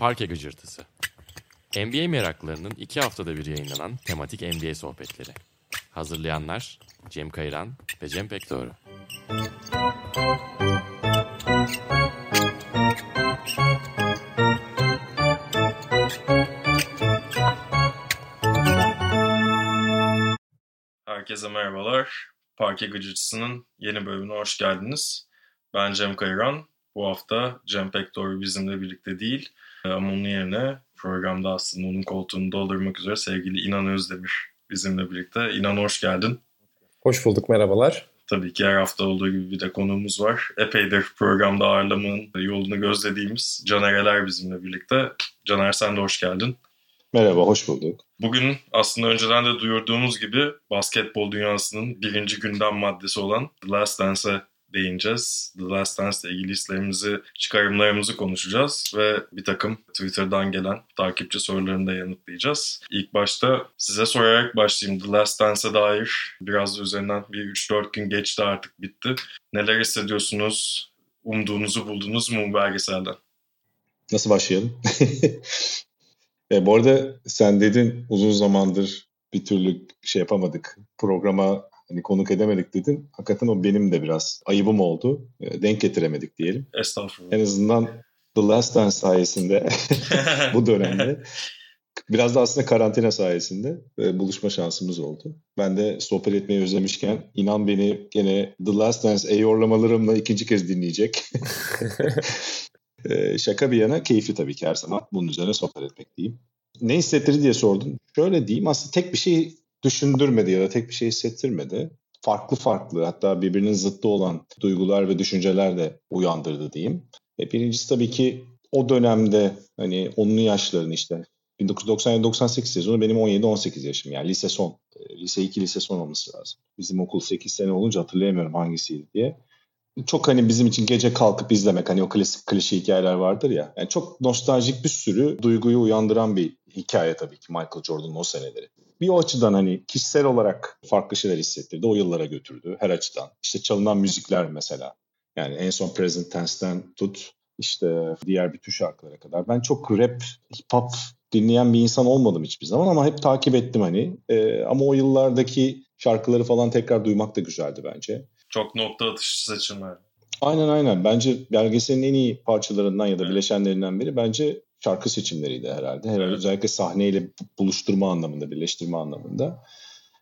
Parke Gıcırtısı. NBA meraklarının iki haftada bir yayınlanan tematik NBA sohbetleri. Hazırlayanlar Cem Kayran ve Cem Pekdoğru. Herkese merhabalar. Parke Gıcırtısı'nın yeni bölümüne hoş geldiniz. Ben Cem Kayran. Bu hafta Cem Pektor bizimle birlikte değil ama onun yerine programda aslında onun koltuğunu doldurmak üzere sevgili İnan Özdemir bizimle birlikte. İnan hoş geldin. Hoş bulduk, merhabalar. Tabii ki her hafta olduğu gibi bir de konuğumuz var. Epeydir programda ağırlamanın yolunu gözlediğimiz Caner Eler bizimle birlikte. Caner sen de hoş geldin. Merhaba, hoş bulduk. Bugün aslında önceden de duyurduğumuz gibi basketbol dünyasının birinci gündem maddesi olan The Last Dance'e değineceğiz. The Last Dance ile ilgili hislerimizi, çıkarımlarımızı konuşacağız ve bir takım Twitter'dan gelen takipçi sorularını da yanıtlayacağız. İlk başta size sorarak başlayayım. The Last Dance'e dair biraz üzerinden bir 3-4 gün geçti artık bitti. Neler hissediyorsunuz? Umduğunuzu buldunuz mu bu belgeselden? Nasıl başlayalım? e, bu arada sen dedin uzun zamandır bir türlü şey yapamadık. Programa hani konuk edemedik dedin. Hakikaten o benim de biraz ayıbım oldu. E, denk getiremedik diyelim. Estağfurullah. En azından The Last Dance sayesinde bu dönemde biraz da aslında karantina sayesinde e, buluşma şansımız oldu. Ben de sohbet etmeyi özlemişken inan beni gene The Last Dance eyorlamalarımla ikinci kez dinleyecek. e, şaka bir yana keyifli tabii ki her zaman bunun üzerine sohbet etmek diyeyim. Ne hissettirdi diye sordun. Şöyle diyeyim aslında tek bir şey düşündürmedi ya da tek bir şey hissettirmedi. Farklı farklı hatta birbirinin zıttı olan duygular ve düşünceler de uyandırdı diyeyim. E birincisi tabii ki o dönemde hani onlu yaşlarını işte 1997-98 sezonu benim 17-18 yaşım yani lise son. E, lise 2 lise son olması lazım. Bizim okul 8 sene olunca hatırlayamıyorum hangisiydi diye. Çok hani bizim için gece kalkıp izlemek hani o klasik klişe hikayeler vardır ya. Yani çok nostaljik bir sürü duyguyu uyandıran bir hikaye tabii ki Michael Jordan'ın o seneleri bir o açıdan hani kişisel olarak farklı şeyler hissettirdi. O yıllara götürdü her açıdan. İşte çalınan müzikler mesela. Yani en son Present Tense'den tut işte diğer bütün şarkılara kadar. Ben çok rap, hip hop dinleyen bir insan olmadım hiçbir zaman ama hep takip ettim hani. Ee, ama o yıllardaki şarkıları falan tekrar duymak da güzeldi bence. Çok nokta atışı seçimler. Aynen aynen. Bence belgeselin en iyi parçalarından ya da bileşenlerinden biri bence şarkı seçimleriydi herhalde. Herhalde evet. özellikle sahneyle buluşturma anlamında, birleştirme anlamında.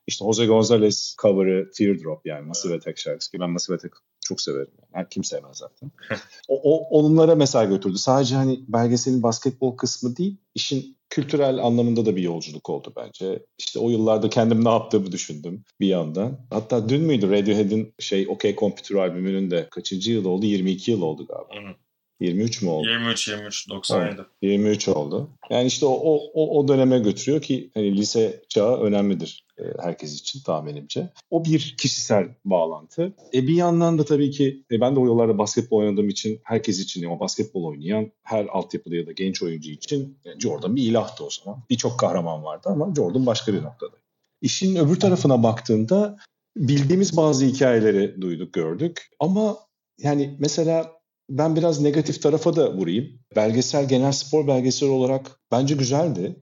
İşte Jose Gonzalez cover'ı Teardrop yani Massive evet. Attack şarkısı ki ben Massive Attack çok severim. Yani. Her kim sevmez zaten. o, o, onlara mesela götürdü. Sadece hani belgeselin basketbol kısmı değil, işin kültürel anlamında da bir yolculuk oldu bence. İşte o yıllarda kendim ne yaptığımı düşündüm bir yandan. Hatta dün müydü Radiohead'in şey OK Computer albümünün de kaçıncı yıl oldu? 22 yıl oldu galiba. Hı hı. 23 mü oldu? 23 23 97. Evet, 23 oldu. Yani işte o, o o döneme götürüyor ki hani lise çağı önemlidir e, herkes için tahminimce. O bir kişisel bağlantı. E bir yandan da tabii ki e ben de o yıllarda basketbol oynadığım için herkes için o basketbol oynayan her altyapıda ya da genç oyuncu için yani Jordan bir ilahtı o zaman. Birçok kahraman vardı ama Jordan başka bir noktada. İşin öbür tarafına baktığında bildiğimiz bazı hikayeleri duyduk, gördük. Ama yani mesela ben biraz negatif tarafa da vurayım. Belgesel genel spor belgesel olarak bence güzeldi.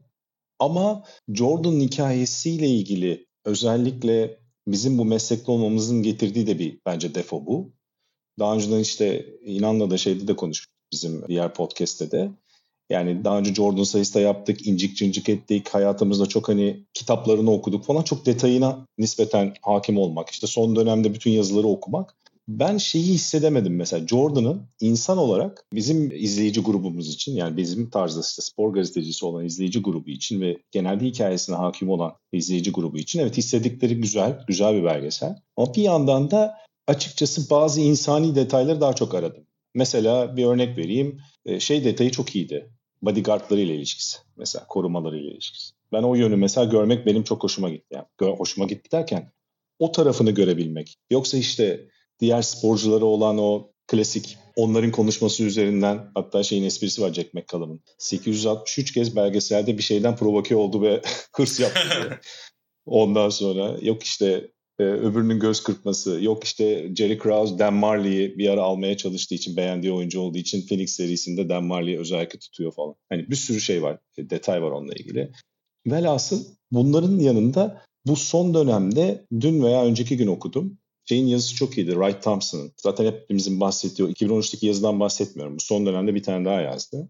Ama Jordan'ın hikayesiyle ilgili özellikle bizim bu meslekte olmamızın getirdiği de bir bence defo bu. Daha önceden işte İnan'la da şeyde de konuştuk bizim diğer podcast'te de. Yani daha önce Jordan sayısı da yaptık, incik cincik ettik, hayatımızda çok hani kitaplarını okuduk falan çok detayına nispeten hakim olmak. İşte son dönemde bütün yazıları okumak ben şeyi hissedemedim mesela Jordan'ın insan olarak bizim izleyici grubumuz için yani bizim tarzda işte spor gazetecisi olan izleyici grubu için ve genelde hikayesine hakim olan izleyici grubu için evet hissettikleri güzel, güzel bir belgesel. Ama bir yandan da açıkçası bazı insani detayları daha çok aradım. Mesela bir örnek vereyim. E, şey detayı çok iyiydi. Bodyguardları ile ilişkisi. Mesela korumaları ile ilişkisi. Ben o yönü mesela görmek benim çok hoşuma gitti. Yani hoşuma gitti derken o tarafını görebilmek. Yoksa işte diğer sporculara olan o klasik onların konuşması üzerinden hatta şeyin esprisi var Jack McCallum'ın. 863 kez belgeselde bir şeyden provoke oldu ve hırs yaptı diye. Ondan sonra yok işte e, öbürünün göz kırpması. Yok işte Jerry Krause Dan Marley'i bir ara almaya çalıştığı için beğendiği oyuncu olduğu için Phoenix serisinde Dan Marley'i özellikle tutuyor falan. Hani bir sürü şey var, e, detay var onunla ilgili. Velhasıl bunların yanında bu son dönemde dün veya önceki gün okudum. Şeyin yazısı çok iyiydi. Wright Thompson'ın. Zaten hepimizin bahsettiği 2013'teki yazıdan bahsetmiyorum. Bu son dönemde bir tane daha yazdı.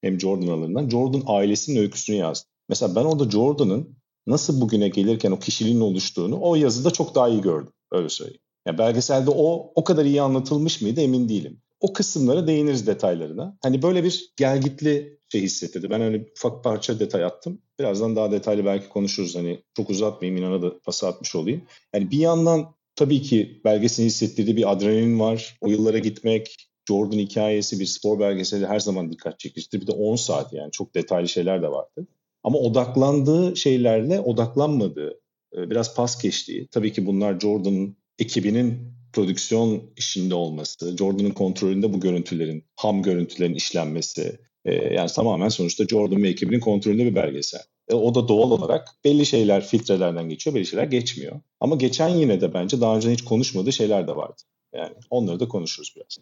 Hem Jordan alanından. Jordan ailesinin öyküsünü yazdı. Mesela ben orada Jordan'ın nasıl bugüne gelirken o kişiliğin oluştuğunu o yazıda çok daha iyi gördüm. Öyle söyleyeyim. Yani belgeselde o o kadar iyi anlatılmış mıydı emin değilim. O kısımlara değiniriz detaylarına. Hani böyle bir gelgitli şey hissettirdi. Ben öyle ufak parça detay attım. Birazdan daha detaylı belki konuşuruz. Hani çok uzatmayayım inana da pas atmış olayım. Yani bir yandan tabii ki belgesini hissettirdiği bir adrenalin var. O yıllara gitmek, Jordan hikayesi bir spor belgeseli her zaman dikkat çekicidir. Bir de 10 saat yani çok detaylı şeyler de vardı. Ama odaklandığı şeylerle odaklanmadığı, e, biraz pas geçtiği. Tabii ki bunlar Jordan'ın ekibinin prodüksiyon işinde olması, Jordan'ın kontrolünde bu görüntülerin, ham görüntülerin işlenmesi. E, yani tamamen sonuçta Jordan ve ekibinin kontrolünde bir belgesel. E, o da doğal olarak belli şeyler filtrelerden geçiyor, belli şeyler geçmiyor. Ama geçen yine de bence daha önce hiç konuşmadığı şeyler de vardı. Yani onları da konuşuruz biraz.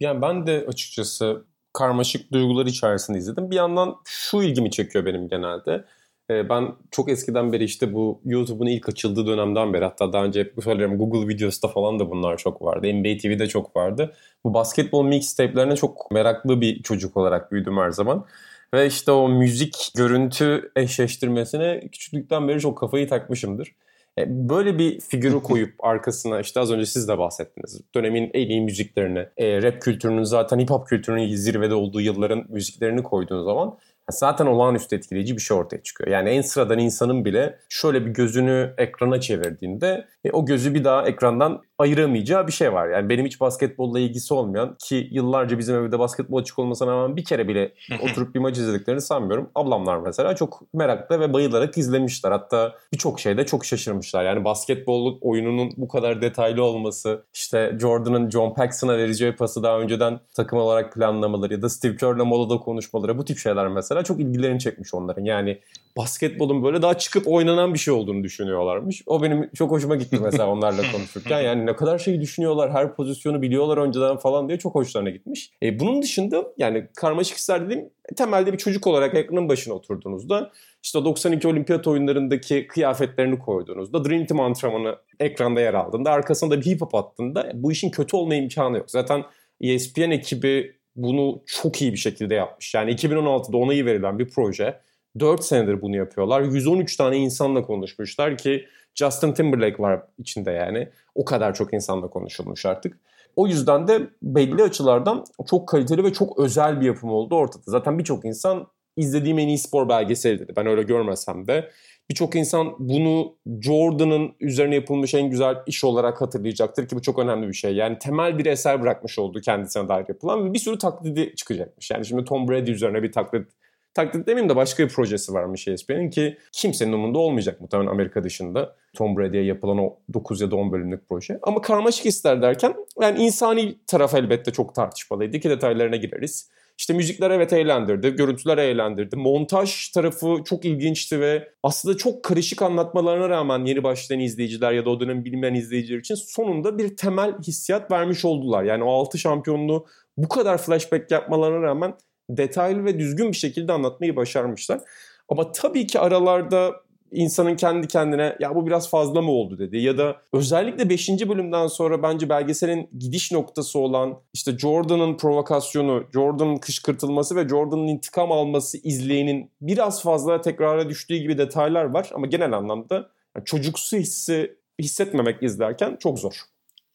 Yani ben de açıkçası karmaşık duygular içerisinde izledim. Bir yandan şu ilgimi çekiyor benim genelde. Ee, ben çok eskiden beri işte bu YouTube'un ilk açıldığı dönemden beri hatta daha önce hep söylerim Google Videos'ta falan da bunlar çok vardı. NBA TV'de çok vardı. Bu basketbol mixtape'lerine çok meraklı bir çocuk olarak büyüdüm her zaman. Ve işte o müzik görüntü eşleştirmesine küçüklükten beri çok kafayı takmışımdır. E, böyle bir figürü koyup arkasına işte az önce siz de bahsettiniz. Dönemin en iyi müziklerini, e, rap kültürünün zaten hip hop kültürünün zirvede olduğu yılların müziklerini koyduğun zaman zaten olağanüstü etkileyici bir şey ortaya çıkıyor. Yani en sıradan insanın bile şöyle bir gözünü ekrana çevirdiğinde e, o gözü bir daha ekrandan ayıramayacağı bir şey var. Yani benim hiç basketbolla ilgisi olmayan ki yıllarca bizim evde basketbol açık olmasına rağmen bir kere bile oturup bir maç izlediklerini sanmıyorum. Ablamlar mesela çok meraklı ve bayılarak izlemişler. Hatta birçok şeyde çok şaşırmışlar. Yani basketbol oyununun bu kadar detaylı olması, işte Jordan'ın John Paxson'a vereceği pası daha önceden takım olarak planlamaları ya da Steve Kerr'le molada konuşmaları bu tip şeyler mesela çok ilgilerini çekmiş onların. Yani basketbolun böyle daha çıkıp oynanan bir şey olduğunu düşünüyorlarmış. O benim çok hoşuma gitti mesela onlarla konuşurken. Yani ne kadar şeyi düşünüyorlar, her pozisyonu biliyorlar önceden falan diye çok hoşlarına gitmiş. E, bunun dışında yani karmaşık hisler dediğim temelde bir çocuk olarak ekranın başına oturduğunuzda işte 92 olimpiyat oyunlarındaki kıyafetlerini koyduğunuzda Dream Team antrenmanı ekranda yer aldığında arkasında bir hip hop attığında bu işin kötü olma imkanı yok. Zaten ESPN ekibi bunu çok iyi bir şekilde yapmış. Yani 2016'da ona iyi verilen bir proje. 4 senedir bunu yapıyorlar. 113 tane insanla konuşmuşlar ki Justin Timberlake var içinde yani. O kadar çok insanla konuşulmuş artık. O yüzden de belli açılardan çok kaliteli ve çok özel bir yapım oldu ortada. Zaten birçok insan izlediğim en iyi spor belgeseli dedi. Ben öyle görmesem de. Birçok insan bunu Jordan'ın üzerine yapılmış en güzel iş olarak hatırlayacaktır ki bu çok önemli bir şey. Yani temel bir eser bırakmış oldu kendisine dair yapılan ve bir sürü taklidi çıkacakmış. Yani şimdi Tom Brady üzerine bir taklit taklit demeyeyim de başka bir projesi varmış ESPN'in ki kimsenin umunda olmayacak muhtemelen Amerika dışında. Tom Brady'ye yapılan o 9 ya da 10 bölümlük proje. Ama karmaşık ister derken yani insani taraf elbette çok tartışmalıydı ki detaylarına gireriz. İşte müzikler evet eğlendirdi, görüntüler eğlendirdi. Montaj tarafı çok ilginçti ve aslında çok karışık anlatmalarına rağmen yeni başlayan izleyiciler ya da o dönem bilmeyen izleyiciler için sonunda bir temel hissiyat vermiş oldular. Yani o 6 şampiyonluğu bu kadar flashback yapmalarına rağmen detaylı ve düzgün bir şekilde anlatmayı başarmışlar. Ama tabii ki aralarda insanın kendi kendine ya bu biraz fazla mı oldu dedi ya da özellikle 5. bölümden sonra bence belgeselin gidiş noktası olan işte Jordan'ın provokasyonu, Jordan'ın kışkırtılması ve Jordan'ın intikam alması izleyenin biraz fazla tekrara düştüğü gibi detaylar var ama genel anlamda çocuksu hissi hissetmemek izlerken çok zor.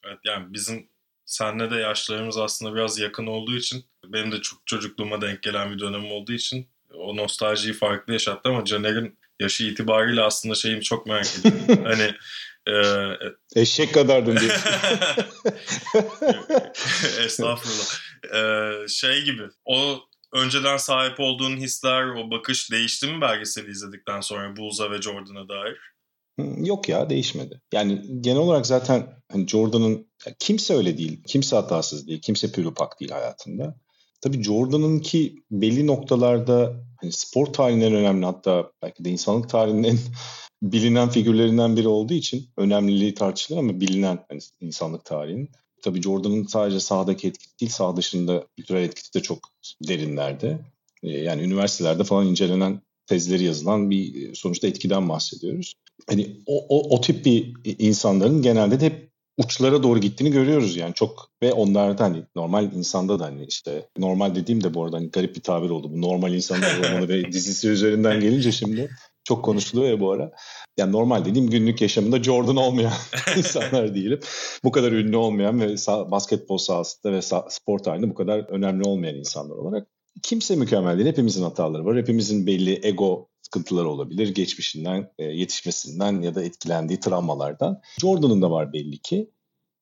Evet yani bizim senle de yaşlarımız aslında biraz yakın olduğu için benim de çok çocukluğuma denk gelen bir dönem olduğu için o nostaljiyi farklı yaşattı ama Caner'in yaşı itibariyle aslında şeyimi çok merak ediyorum. hani e, eşek kadardım diye. Estağfurullah. Ee, şey gibi o önceden sahip olduğun hisler, o bakış değişti mi belgeseli izledikten sonra Bulls'a ve Jordan'a dair? Yok ya değişmedi. Yani genel olarak zaten hani Jordan'ın kimse öyle değil. Kimse hatasız değil. Kimse pürüpak değil hayatında. Tabii Jordan'ın ki belli noktalarda hani spor tarihinin önemli hatta belki de insanlık tarihinin en bilinen figürlerinden biri olduğu için önemliliği tartışılır ama bilinen yani insanlık tarihinin. Tabii Jordan'ın sadece sahadaki etkisi değil, sağ dışında kültürel etkisi de çok derinlerde. Ee, yani üniversitelerde falan incelenen tezleri yazılan bir sonuçta etkiden bahsediyoruz. Hani o, o, o tip bir insanların genelde de hep uçlara doğru gittiğini görüyoruz yani çok ve onlarda hani normal insanda da hani işte normal dediğim de bu arada hani garip bir tabir oldu bu normal insanlar romanı ve dizisi üzerinden gelince şimdi çok konuşuluyor ya bu ara. Yani normal dediğim günlük yaşamında Jordan olmayan insanlar diyelim. Bu kadar ünlü olmayan ve basketbol sahasında ve spor tarihinde bu kadar önemli olmayan insanlar olarak. Kimse mükemmel değil. Hepimizin hataları var. Hepimizin belli ego sıkıntıları olabilir. Geçmişinden, e, yetişmesinden ya da etkilendiği travmalardan. Jordan'ın da var belli ki.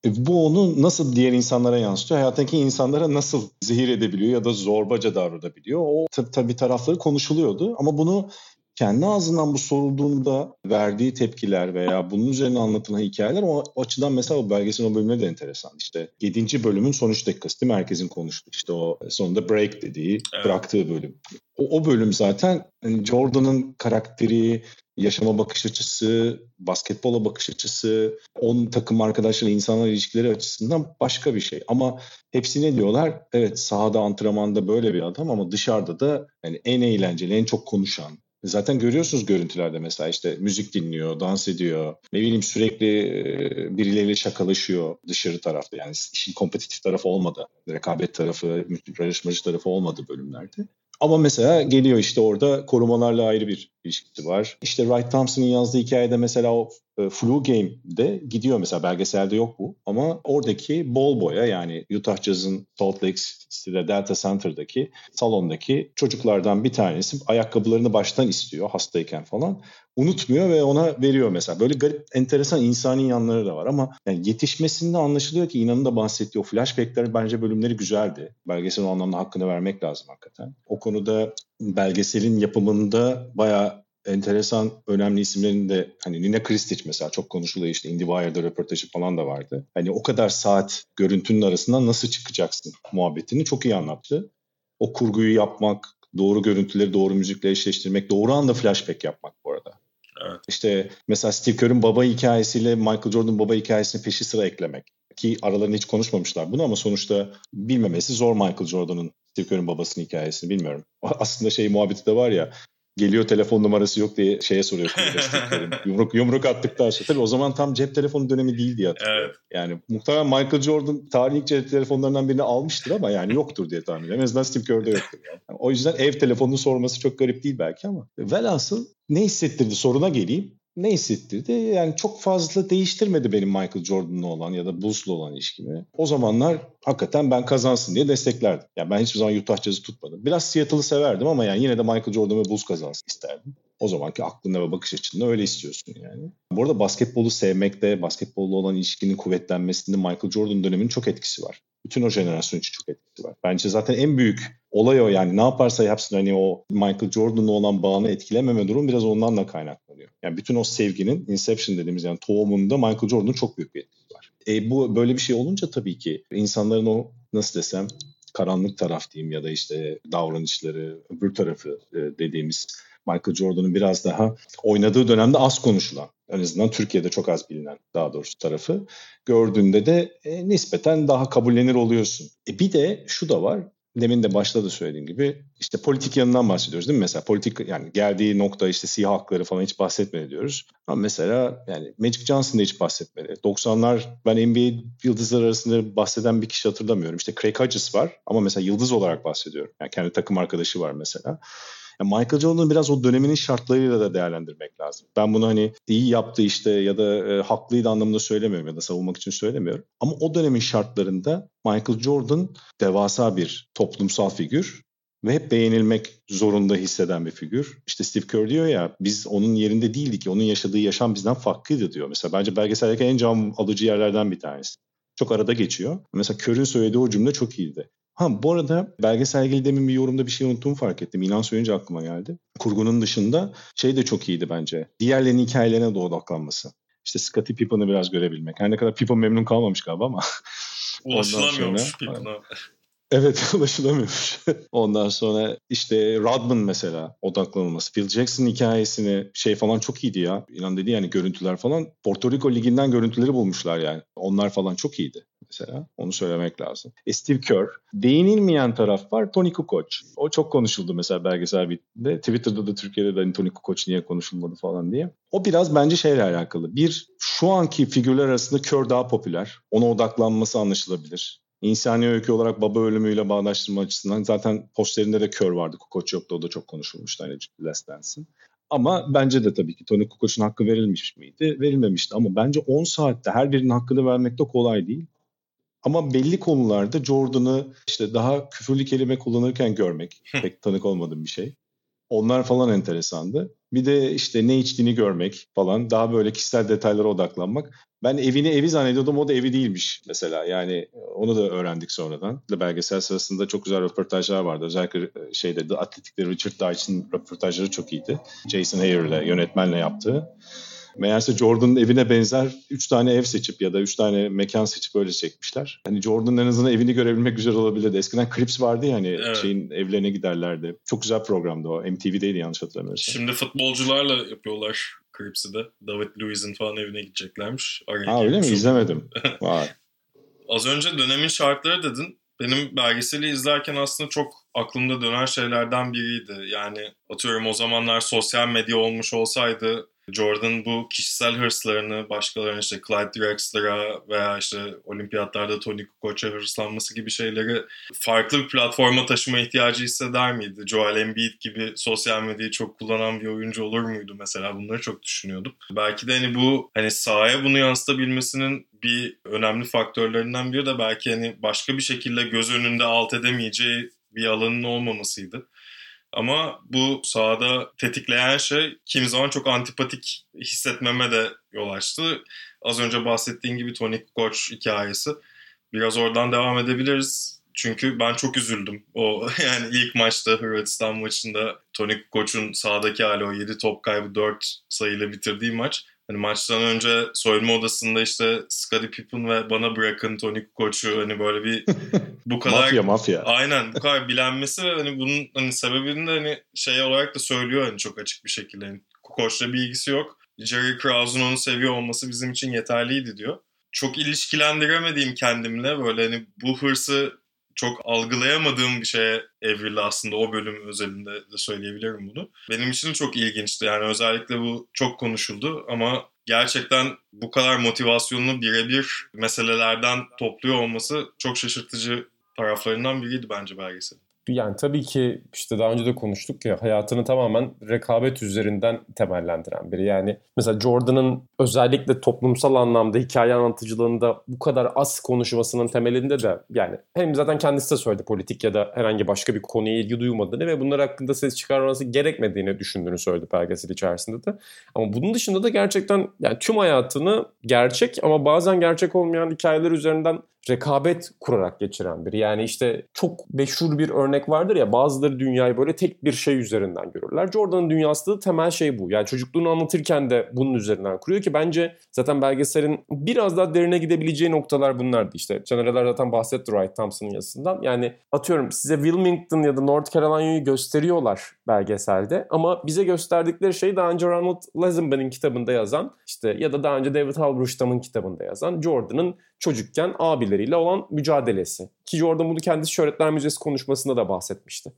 E, bu onu nasıl diğer insanlara yansıtıyor? Hayattaki insanlara nasıl zehir edebiliyor ya da zorbaca davranabiliyor? O tabii tarafları konuşuluyordu ama bunu kendi ağzından bu sorulduğunda verdiği tepkiler veya bunun üzerine anlatılan hikayeler o açıdan mesela o belgeselin o bölümleri de enteresan. İşte 7. bölümün sonuç dakikası değil mi? Herkesin konuştuğu işte o sonunda break dediği evet. bıraktığı bölüm. O, o bölüm zaten hani Jordan'ın karakteri, yaşama bakış açısı, basketbola bakış açısı, on takım arkadaşları, insanlar ilişkileri açısından başka bir şey. Ama hepsi ne diyorlar? Evet sahada, antrenmanda böyle bir adam ama dışarıda da yani en eğlenceli, en çok konuşan, Zaten görüyorsunuz görüntülerde mesela işte müzik dinliyor, dans ediyor. Ne bileyim sürekli birileriyle şakalaşıyor dışarı tarafta. Yani işin kompetitif tarafı olmadı. Rekabet tarafı, yarışmacı tarafı olmadı bölümlerde. Ama mesela geliyor işte orada korumalarla ayrı bir ilişkisi var. İşte Wright Thompson'ın yazdığı hikayede mesela o Flu Game'de gidiyor mesela belgeselde yok bu. Ama oradaki bol boya yani Utah Jazz'ın Salt Lake City'de Delta Center'daki salondaki çocuklardan bir tanesi ayakkabılarını baştan istiyor hastayken falan. Unutmuyor ve ona veriyor mesela. Böyle garip, enteresan insani yanları da var ama yani yetişmesinde anlaşılıyor ki İnan'ın da bahsettiği o flashbackler bence bölümleri güzeldi. Belgeselin o anlamda hakkını vermek lazım hakikaten. O konuda belgeselin yapımında bayağı enteresan önemli isimlerin de hani Nina Kristic mesela çok konuşuluyor işte IndieWire'da röportajı falan da vardı. Hani o kadar saat görüntünün arasından nasıl çıkacaksın muhabbetini çok iyi anlattı. O kurguyu yapmak, doğru görüntüleri doğru müzikle eşleştirmek, doğru anda flashback yapmak bu arada. Evet. İşte mesela Steve Kerr'ün baba hikayesiyle Michael Jordan'ın baba hikayesini peşi sıra eklemek. Ki aralarında hiç konuşmamışlar bunu ama sonuçta bilmemesi zor Michael Jordan'ın Steve Kerr'ün babasının hikayesini bilmiyorum. Aslında şey muhabbeti de var ya geliyor telefon numarası yok diye şeye soruyor. yumruk yumruk attıktan sonra. Tabii o zaman tam cep telefonu dönemi değil diye hatırlıyorum. Evet. Yani muhtemelen Michael Jordan tarihin ilk cep telefonlarından birini almıştır ama yani yoktur diye tahmin ediyorum. En azından Steve Kerr'de yoktur. Yani. yani o yüzden ev telefonunu sorması çok garip değil belki ama. Velhasıl ne hissettirdi soruna geleyim ne hissettirdi? Yani çok fazla değiştirmedi benim Michael Jordan'la olan ya da Bulls'la olan ilişkimi. O zamanlar hakikaten ben kazansın diye desteklerdim. Yani ben hiçbir zaman Utah Jazz'ı tutmadım. Biraz Seattle'ı severdim ama yani yine de Michael Jordan ve Bulls kazansın isterdim. O zamanki aklında ve bakış açında öyle istiyorsun yani. Bu arada basketbolu sevmekte, basketbolla olan ilişkinin kuvvetlenmesinde Michael Jordan döneminin çok etkisi var. Bütün o jenerasyon için çok etkisi var. Bence zaten en büyük olay o yani ne yaparsa yapsın hani o Michael Jordan'la olan bağını etkilememe durum biraz ondan da kaynaklanıyor. Yani bütün o sevginin Inception dediğimiz yani tohumunda Michael Jordan'ın çok büyük bir etkisi var. E bu böyle bir şey olunca tabii ki insanların o nasıl desem karanlık taraf diyeyim ya da işte davranışları öbür tarafı e, dediğimiz Michael Jordan'ın biraz daha oynadığı dönemde az konuşulan, en azından Türkiye'de çok az bilinen daha doğrusu tarafı gördüğünde de e, nispeten daha kabullenir oluyorsun. E bir de şu da var, demin de başta da söylediğim gibi işte politik yanından bahsediyoruz değil mi? Mesela politik yani geldiği nokta işte siyah hakları falan hiç bahsetmedi diyoruz. Ama mesela yani Magic Johnson da hiç bahsetmedi. 90'lar ben NBA yıldızlar arasında bahseden bir kişi hatırlamıyorum. İşte Craig Hodges var ama mesela yıldız olarak bahsediyorum. Yani kendi takım arkadaşı var mesela. Yani Michael Jordan'ı biraz o döneminin şartlarıyla da değerlendirmek lazım. Ben bunu hani iyi yaptı işte ya da e, haklıydı anlamında söylemiyorum ya da savunmak için söylemiyorum. Ama o dönemin şartlarında Michael Jordan devasa bir toplumsal figür ve hep beğenilmek zorunda hisseden bir figür. İşte Steve Kerr diyor ya biz onun yerinde değildik. Onun yaşadığı yaşam bizden farklıydı diyor. Mesela bence belgeseldeki en can alıcı yerlerden bir tanesi. Çok arada geçiyor. Mesela Kerr'ün söylediği o cümle çok iyiydi. Ha bu arada belgesel ilgili demin bir yorumda bir şey unuttuğumu fark ettim. İnan söyleyince aklıma geldi. Kurgunun dışında şey de çok iyiydi bence. Diğerlerinin hikayelerine de odaklanması. İşte Scottie Pippen'ı biraz görebilmek. Her ne kadar Pippen memnun kalmamış galiba ama. Ulaşılamıyormuş Pippen'a. Evet ulaşılamıyormuş. Ondan sonra işte Rodman mesela odaklanılması. Phil Jackson hikayesini şey falan çok iyiydi ya. İnan dedi yani görüntüler falan. Porto Rico liginden görüntüleri bulmuşlar yani. Onlar falan çok iyiydi mesela. Onu söylemek lazım. E Steve Kerr. Değinilmeyen taraf var Tony Kukoc. O çok konuşuldu mesela belgesel bittiğinde. Twitter'da da Türkiye'de de hani Tony Kukoc niye konuşulmadı falan diye. O biraz bence şeyle alakalı. Bir, şu anki figürler arasında Kerr daha popüler. Ona odaklanması anlaşılabilir. İnsani öykü olarak baba ölümüyle bağdaştırma açısından zaten posterinde de kör vardı. Kukoç yoktu. O da çok konuşulmuştu hani Last Dance'in. Ama bence de tabii ki Tony Kukoç'un hakkı verilmiş miydi? Verilmemişti. Ama bence 10 saatte her birinin hakkını vermek de kolay değil. Ama belli konularda Jordan'ı işte daha küfürlü kelime kullanırken görmek pek tanık olmadığım bir şey. Onlar falan enteresandı. Bir de işte ne içtiğini görmek falan. Daha böyle kişisel detaylara odaklanmak. Ben evini evi zannediyordum o da evi değilmiş mesela. Yani onu da öğrendik sonradan. Belgesel sırasında çok güzel röportajlar vardı. Özellikle e, şeyde The Athletic'te Richard Deitch'in röportajları çok iyiydi. Jason Hare yönetmenle yaptığı. Meğerse Jordan'ın evine benzer 3 tane ev seçip ya da 3 tane mekan seçip öyle çekmişler. Hani Jordan'ın en azından evini görebilmek güzel olabilirdi. Eskiden Crips vardı ya hani evet. şeyin evlerine giderlerdi. Çok güzel programdı o. MTV'deydi yanlış hatırlamıyorsam. Şimdi futbolcularla yapıyorlar Crips'i de. David Luiz'in falan evine gideceklermiş. Ha öyle mi? İzlemedim. Vay. Az önce dönemin şartları dedin. Benim belgeseli izlerken aslında çok aklımda dönen şeylerden biriydi. Yani atıyorum o zamanlar sosyal medya olmuş olsaydı Jordan bu kişisel hırslarını başkalarının işte Clyde Drexler'a veya işte olimpiyatlarda Tony Kukoc'a hırslanması gibi şeyleri farklı bir platforma taşıma ihtiyacı hisseder miydi? Joel Embiid gibi sosyal medyayı çok kullanan bir oyuncu olur muydu mesela? Bunları çok düşünüyordum. Belki de hani bu hani sahaya bunu yansıtabilmesinin bir önemli faktörlerinden biri de belki hani başka bir şekilde göz önünde alt edemeyeceği bir alanın olmamasıydı. Ama bu sahada tetikleyen şey kim zaman çok antipatik hissetmeme de yol açtı. Az önce bahsettiğin gibi Tony Koç hikayesi. Biraz oradan devam edebiliriz. Çünkü ben çok üzüldüm. O yani ilk maçta Hırvatistan maçında Tony Koç'un sahadaki hali o 7 top kaybı 4 sayıyla bitirdiği maç Hani maçtan önce soyunma odasında işte Scottie Pippen ve bana bırakın Tony Koç'u hani böyle bir bu kadar mafya mafya. Aynen bu kadar bilenmesi ve hani bunun hani sebebini de hani şey olarak da söylüyor hani çok açık bir şekilde. Yani Koç'la bir ilgisi yok. Jerry Krause'un onu seviyor olması bizim için yeterliydi diyor. Çok ilişkilendiremediğim kendimle böyle hani bu hırsı çok algılayamadığım bir şeye evrildi aslında o bölüm özelinde de söyleyebilirim bunu. Benim için çok ilginçti yani özellikle bu çok konuşuldu ama gerçekten bu kadar motivasyonunu birebir meselelerden topluyor olması çok şaşırtıcı taraflarından biriydi bence belgesel yani tabii ki işte daha önce de konuştuk ya hayatını tamamen rekabet üzerinden temellendiren biri. Yani mesela Jordan'ın özellikle toplumsal anlamda hikaye anlatıcılığında bu kadar az konuşmasının temelinde de yani hem zaten kendisi de söyledi politik ya da herhangi başka bir konuya ilgi duymadığını ve bunlar hakkında ses çıkarması gerekmediğini düşündüğünü söyledi belgesel içerisinde de. Ama bunun dışında da gerçekten yani tüm hayatını gerçek ama bazen gerçek olmayan hikayeler üzerinden rekabet kurarak geçiren biri. Yani işte çok meşhur bir örnek vardır ya bazıları dünyayı böyle tek bir şey üzerinden görürler. Jordan'ın dünyası da temel şey bu. Yani çocukluğunu anlatırken de bunun üzerinden kuruyor ki bence zaten belgeselin biraz daha derine gidebileceği noktalar bunlardı. İşte Caner'ler zaten bahsetti Wright Thompson'ın yazısından. Yani atıyorum size Wilmington ya da North Carolina'yı gösteriyorlar belgeselde ama bize gösterdikleri şey daha önce Ronald Lazenby'nin kitabında yazan işte ya da daha önce David Halberstam'ın kitabında yazan Jordan'ın çocukken abileriyle olan mücadelesi. Ki Jordan bunu kendisi Şöhretler Müzesi konuşmasında da bahsetmişti.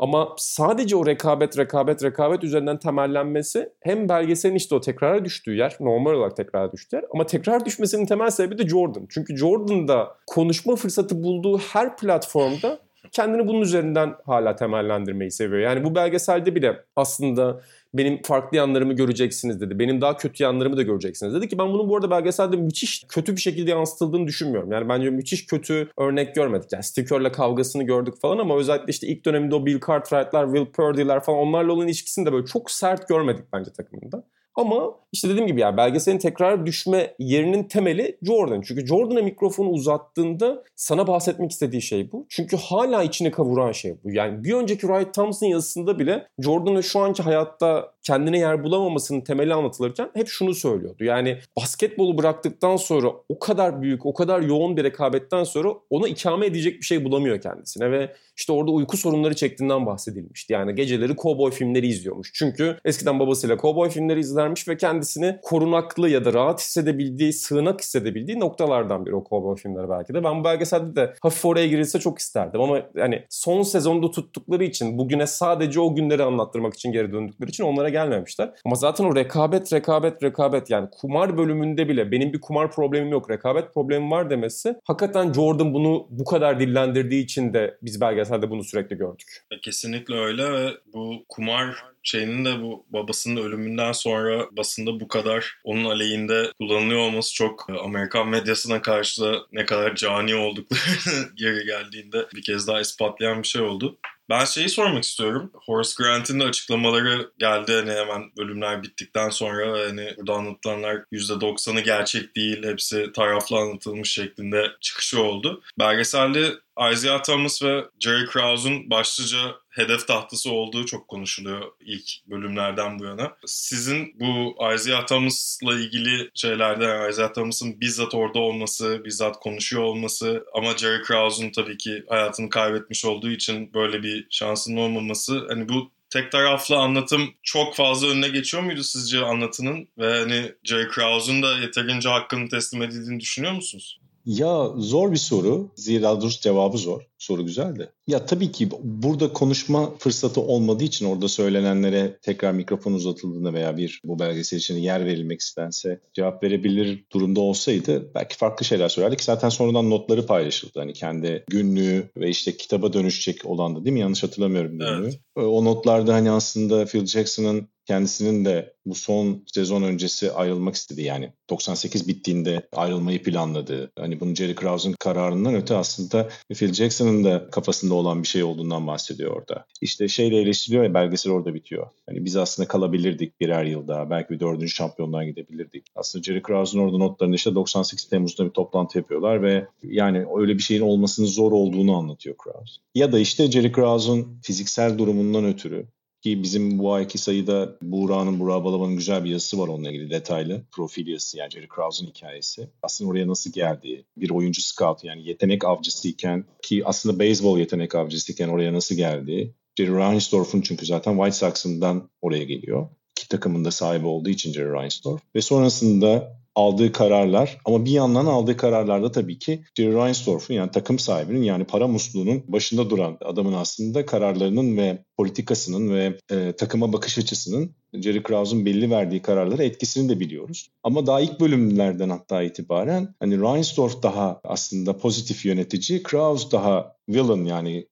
Ama sadece o rekabet, rekabet, rekabet üzerinden temellenmesi hem belgeselin işte o tekrara düştüğü yer, normal olarak tekrara düştüğü yer ama tekrar düşmesinin temel sebebi de Jordan. Çünkü Jordan da konuşma fırsatı bulduğu her platformda kendini bunun üzerinden hala temellendirmeyi seviyor. Yani bu belgeselde bile aslında benim farklı yanlarımı göreceksiniz dedi. Benim daha kötü yanlarımı da göreceksiniz dedi ki ben bunun bu arada belgeselde müthiş kötü bir şekilde yansıtıldığını düşünmüyorum. Yani bence müthiş kötü örnek görmedik. Yani Steve kavgasını gördük falan ama özellikle işte ilk döneminde o Bill Cartwright'lar, Will Purdy'ler falan onlarla olan ilişkisini de böyle çok sert görmedik bence takımında. Ama işte dediğim gibi ya belgeselin tekrar düşme yerinin temeli Jordan. Çünkü Jordan'a mikrofonu uzattığında sana bahsetmek istediği şey bu. Çünkü hala içine kavuran şey bu. Yani bir önceki Wright Thompson yazısında bile Jordan'ın şu anki hayatta kendine yer bulamamasının temeli anlatılırken hep şunu söylüyordu. Yani basketbolu bıraktıktan sonra o kadar büyük, o kadar yoğun bir rekabetten sonra ona ikame edecek bir şey bulamıyor kendisine ve işte orada uyku sorunları çektiğinden bahsedilmişti. Yani geceleri kovboy filmleri izliyormuş. Çünkü eskiden babasıyla kovboy filmleri izlermiş ve kendisini korunaklı ya da rahat hissedebildiği, sığınak hissedebildiği noktalardan biri o kovboy filmleri belki de. Ben bu belgeselde de hafif oraya girilse çok isterdim ama yani son sezonda tuttukları için bugüne sadece o günleri anlattırmak için geri döndükleri için onlara gelmemişler. Ama zaten o rekabet, rekabet, rekabet yani kumar bölümünde bile benim bir kumar problemim yok, rekabet problemim var demesi hakikaten Jordan bunu bu kadar dillendirdiği için de biz belgeselde bunu sürekli gördük. Kesinlikle öyle ve bu kumar şeyinin de bu babasının ölümünden sonra basında bu kadar onun aleyhinde kullanılıyor olması çok e, Amerikan medyasına karşı da ne kadar cani olduklarını geri geldiğinde bir kez daha ispatlayan bir şey oldu. Ben şeyi sormak istiyorum. Horace Grant'in de açıklamaları geldi hani hemen bölümler bittikten sonra hani burada anlatılanlar %90'ı gerçek değil, hepsi taraflı anlatılmış şeklinde çıkışı oldu. Belgeselde Isaiah Thomas ve Jerry Krause'un başlıca hedef tahtası olduğu çok konuşuluyor ilk bölümlerden bu yana. Sizin bu Isaiah Thomas'la ilgili şeylerden Isaiah Thomas'ın bizzat orada olması, bizzat konuşuyor olması ama Jerry Krause'un tabii ki hayatını kaybetmiş olduğu için böyle bir şansının olmaması hani bu tek taraflı anlatım çok fazla önüne geçiyor muydu sizce anlatının? Ve hani Jerry Krause'un da yeterince hakkını teslim edildiğini düşünüyor musunuz? Ya zor bir soru. Zira doğrusu cevabı zor. Soru güzel de. Ya tabii ki burada konuşma fırsatı olmadığı için orada söylenenlere tekrar mikrofon uzatıldığında veya bir bu belgesel için yer verilmek istense cevap verebilir durumda olsaydı belki farklı şeyler söylerdik. Zaten sonradan notları paylaşıldı. Hani kendi günlüğü ve işte kitaba dönüşecek olan da değil mi? Yanlış hatırlamıyorum günlüğü. Evet. O notlarda hani aslında Phil Jackson'ın kendisinin de bu son sezon öncesi ayrılmak istediği yani 98 bittiğinde ayrılmayı planladığı hani bunun Jerry Krause'un kararından öte aslında Phil Jackson'ın da kafasında olan bir şey olduğundan bahsediyor orada. İşte şeyle eleştiriyor ya belgesel orada bitiyor. Hani biz aslında kalabilirdik birer yıl daha. Belki bir dördüncü şampiyonluğa gidebilirdik. Aslında Jerry Krause'un orada notlarında işte 98 Temmuz'da bir toplantı yapıyorlar ve yani öyle bir şeyin olmasının zor olduğunu anlatıyor Krause. Ya da işte Jerry Krause'un fiziksel durumundan ötürü ki bizim bu ayki sayıda Buğra'nın, Buğra Balaban'ın güzel bir yazısı var onunla ilgili detaylı. Profil yazısı yani Jerry Krause'un hikayesi. Aslında oraya nasıl geldiği, bir oyuncu scout yani yetenek avcısıyken ki aslında beyzbol yetenek avcısıyken oraya nasıl geldiği. Jerry Reinsdorf'un çünkü zaten White Sox'ından oraya geliyor. İki takımında sahibi olduğu için Jerry Reinsdorf. Ve sonrasında aldığı kararlar ama bir yandan aldığı kararlarda tabii ki Jerry Reinsdorf'un yani takım sahibinin yani para musluğunun başında duran adamın aslında kararlarının ve politikasının ve e, takıma bakış açısının Jerry Krause'un belli verdiği kararlara etkisini de biliyoruz. Ama daha ilk bölümlerden hatta itibaren hani Reinsdorf daha aslında pozitif yönetici, Krause daha villain yani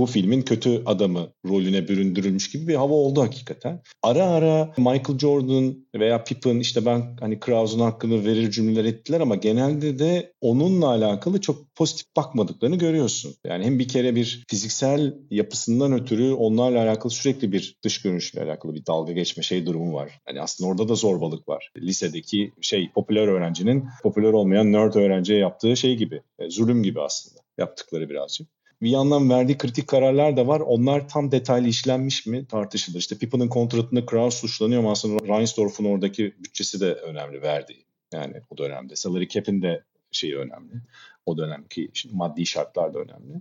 bu filmin kötü adamı rolüne büründürülmüş gibi bir hava oldu hakikaten. Ara ara Michael Jordan veya Pippen işte ben hani Krause'un hakkını verir cümleler ettiler ama genelde de onunla alakalı çok pozitif bakmadıklarını görüyorsun. Yani hem bir kere bir fiziksel yapısından ötürü onlarla alakalı sürekli bir dış görünüşle alakalı bir dalga geçme şey durumu var. Hani aslında orada da zorbalık var. Lisedeki şey popüler öğrencinin popüler olmayan nerd öğrenciye yaptığı şey gibi. E, zulüm gibi aslında yaptıkları birazcık bir yandan verdiği kritik kararlar da var. Onlar tam detaylı işlenmiş mi tartışılır. İşte Pippen'ın kontratında Kraus suçlanıyor ama aslında Reinsdorf'un oradaki bütçesi de önemli verdiği. Yani o dönemde. Salary cap'in de şeyi önemli. O dönemki maddi şartlar da önemli.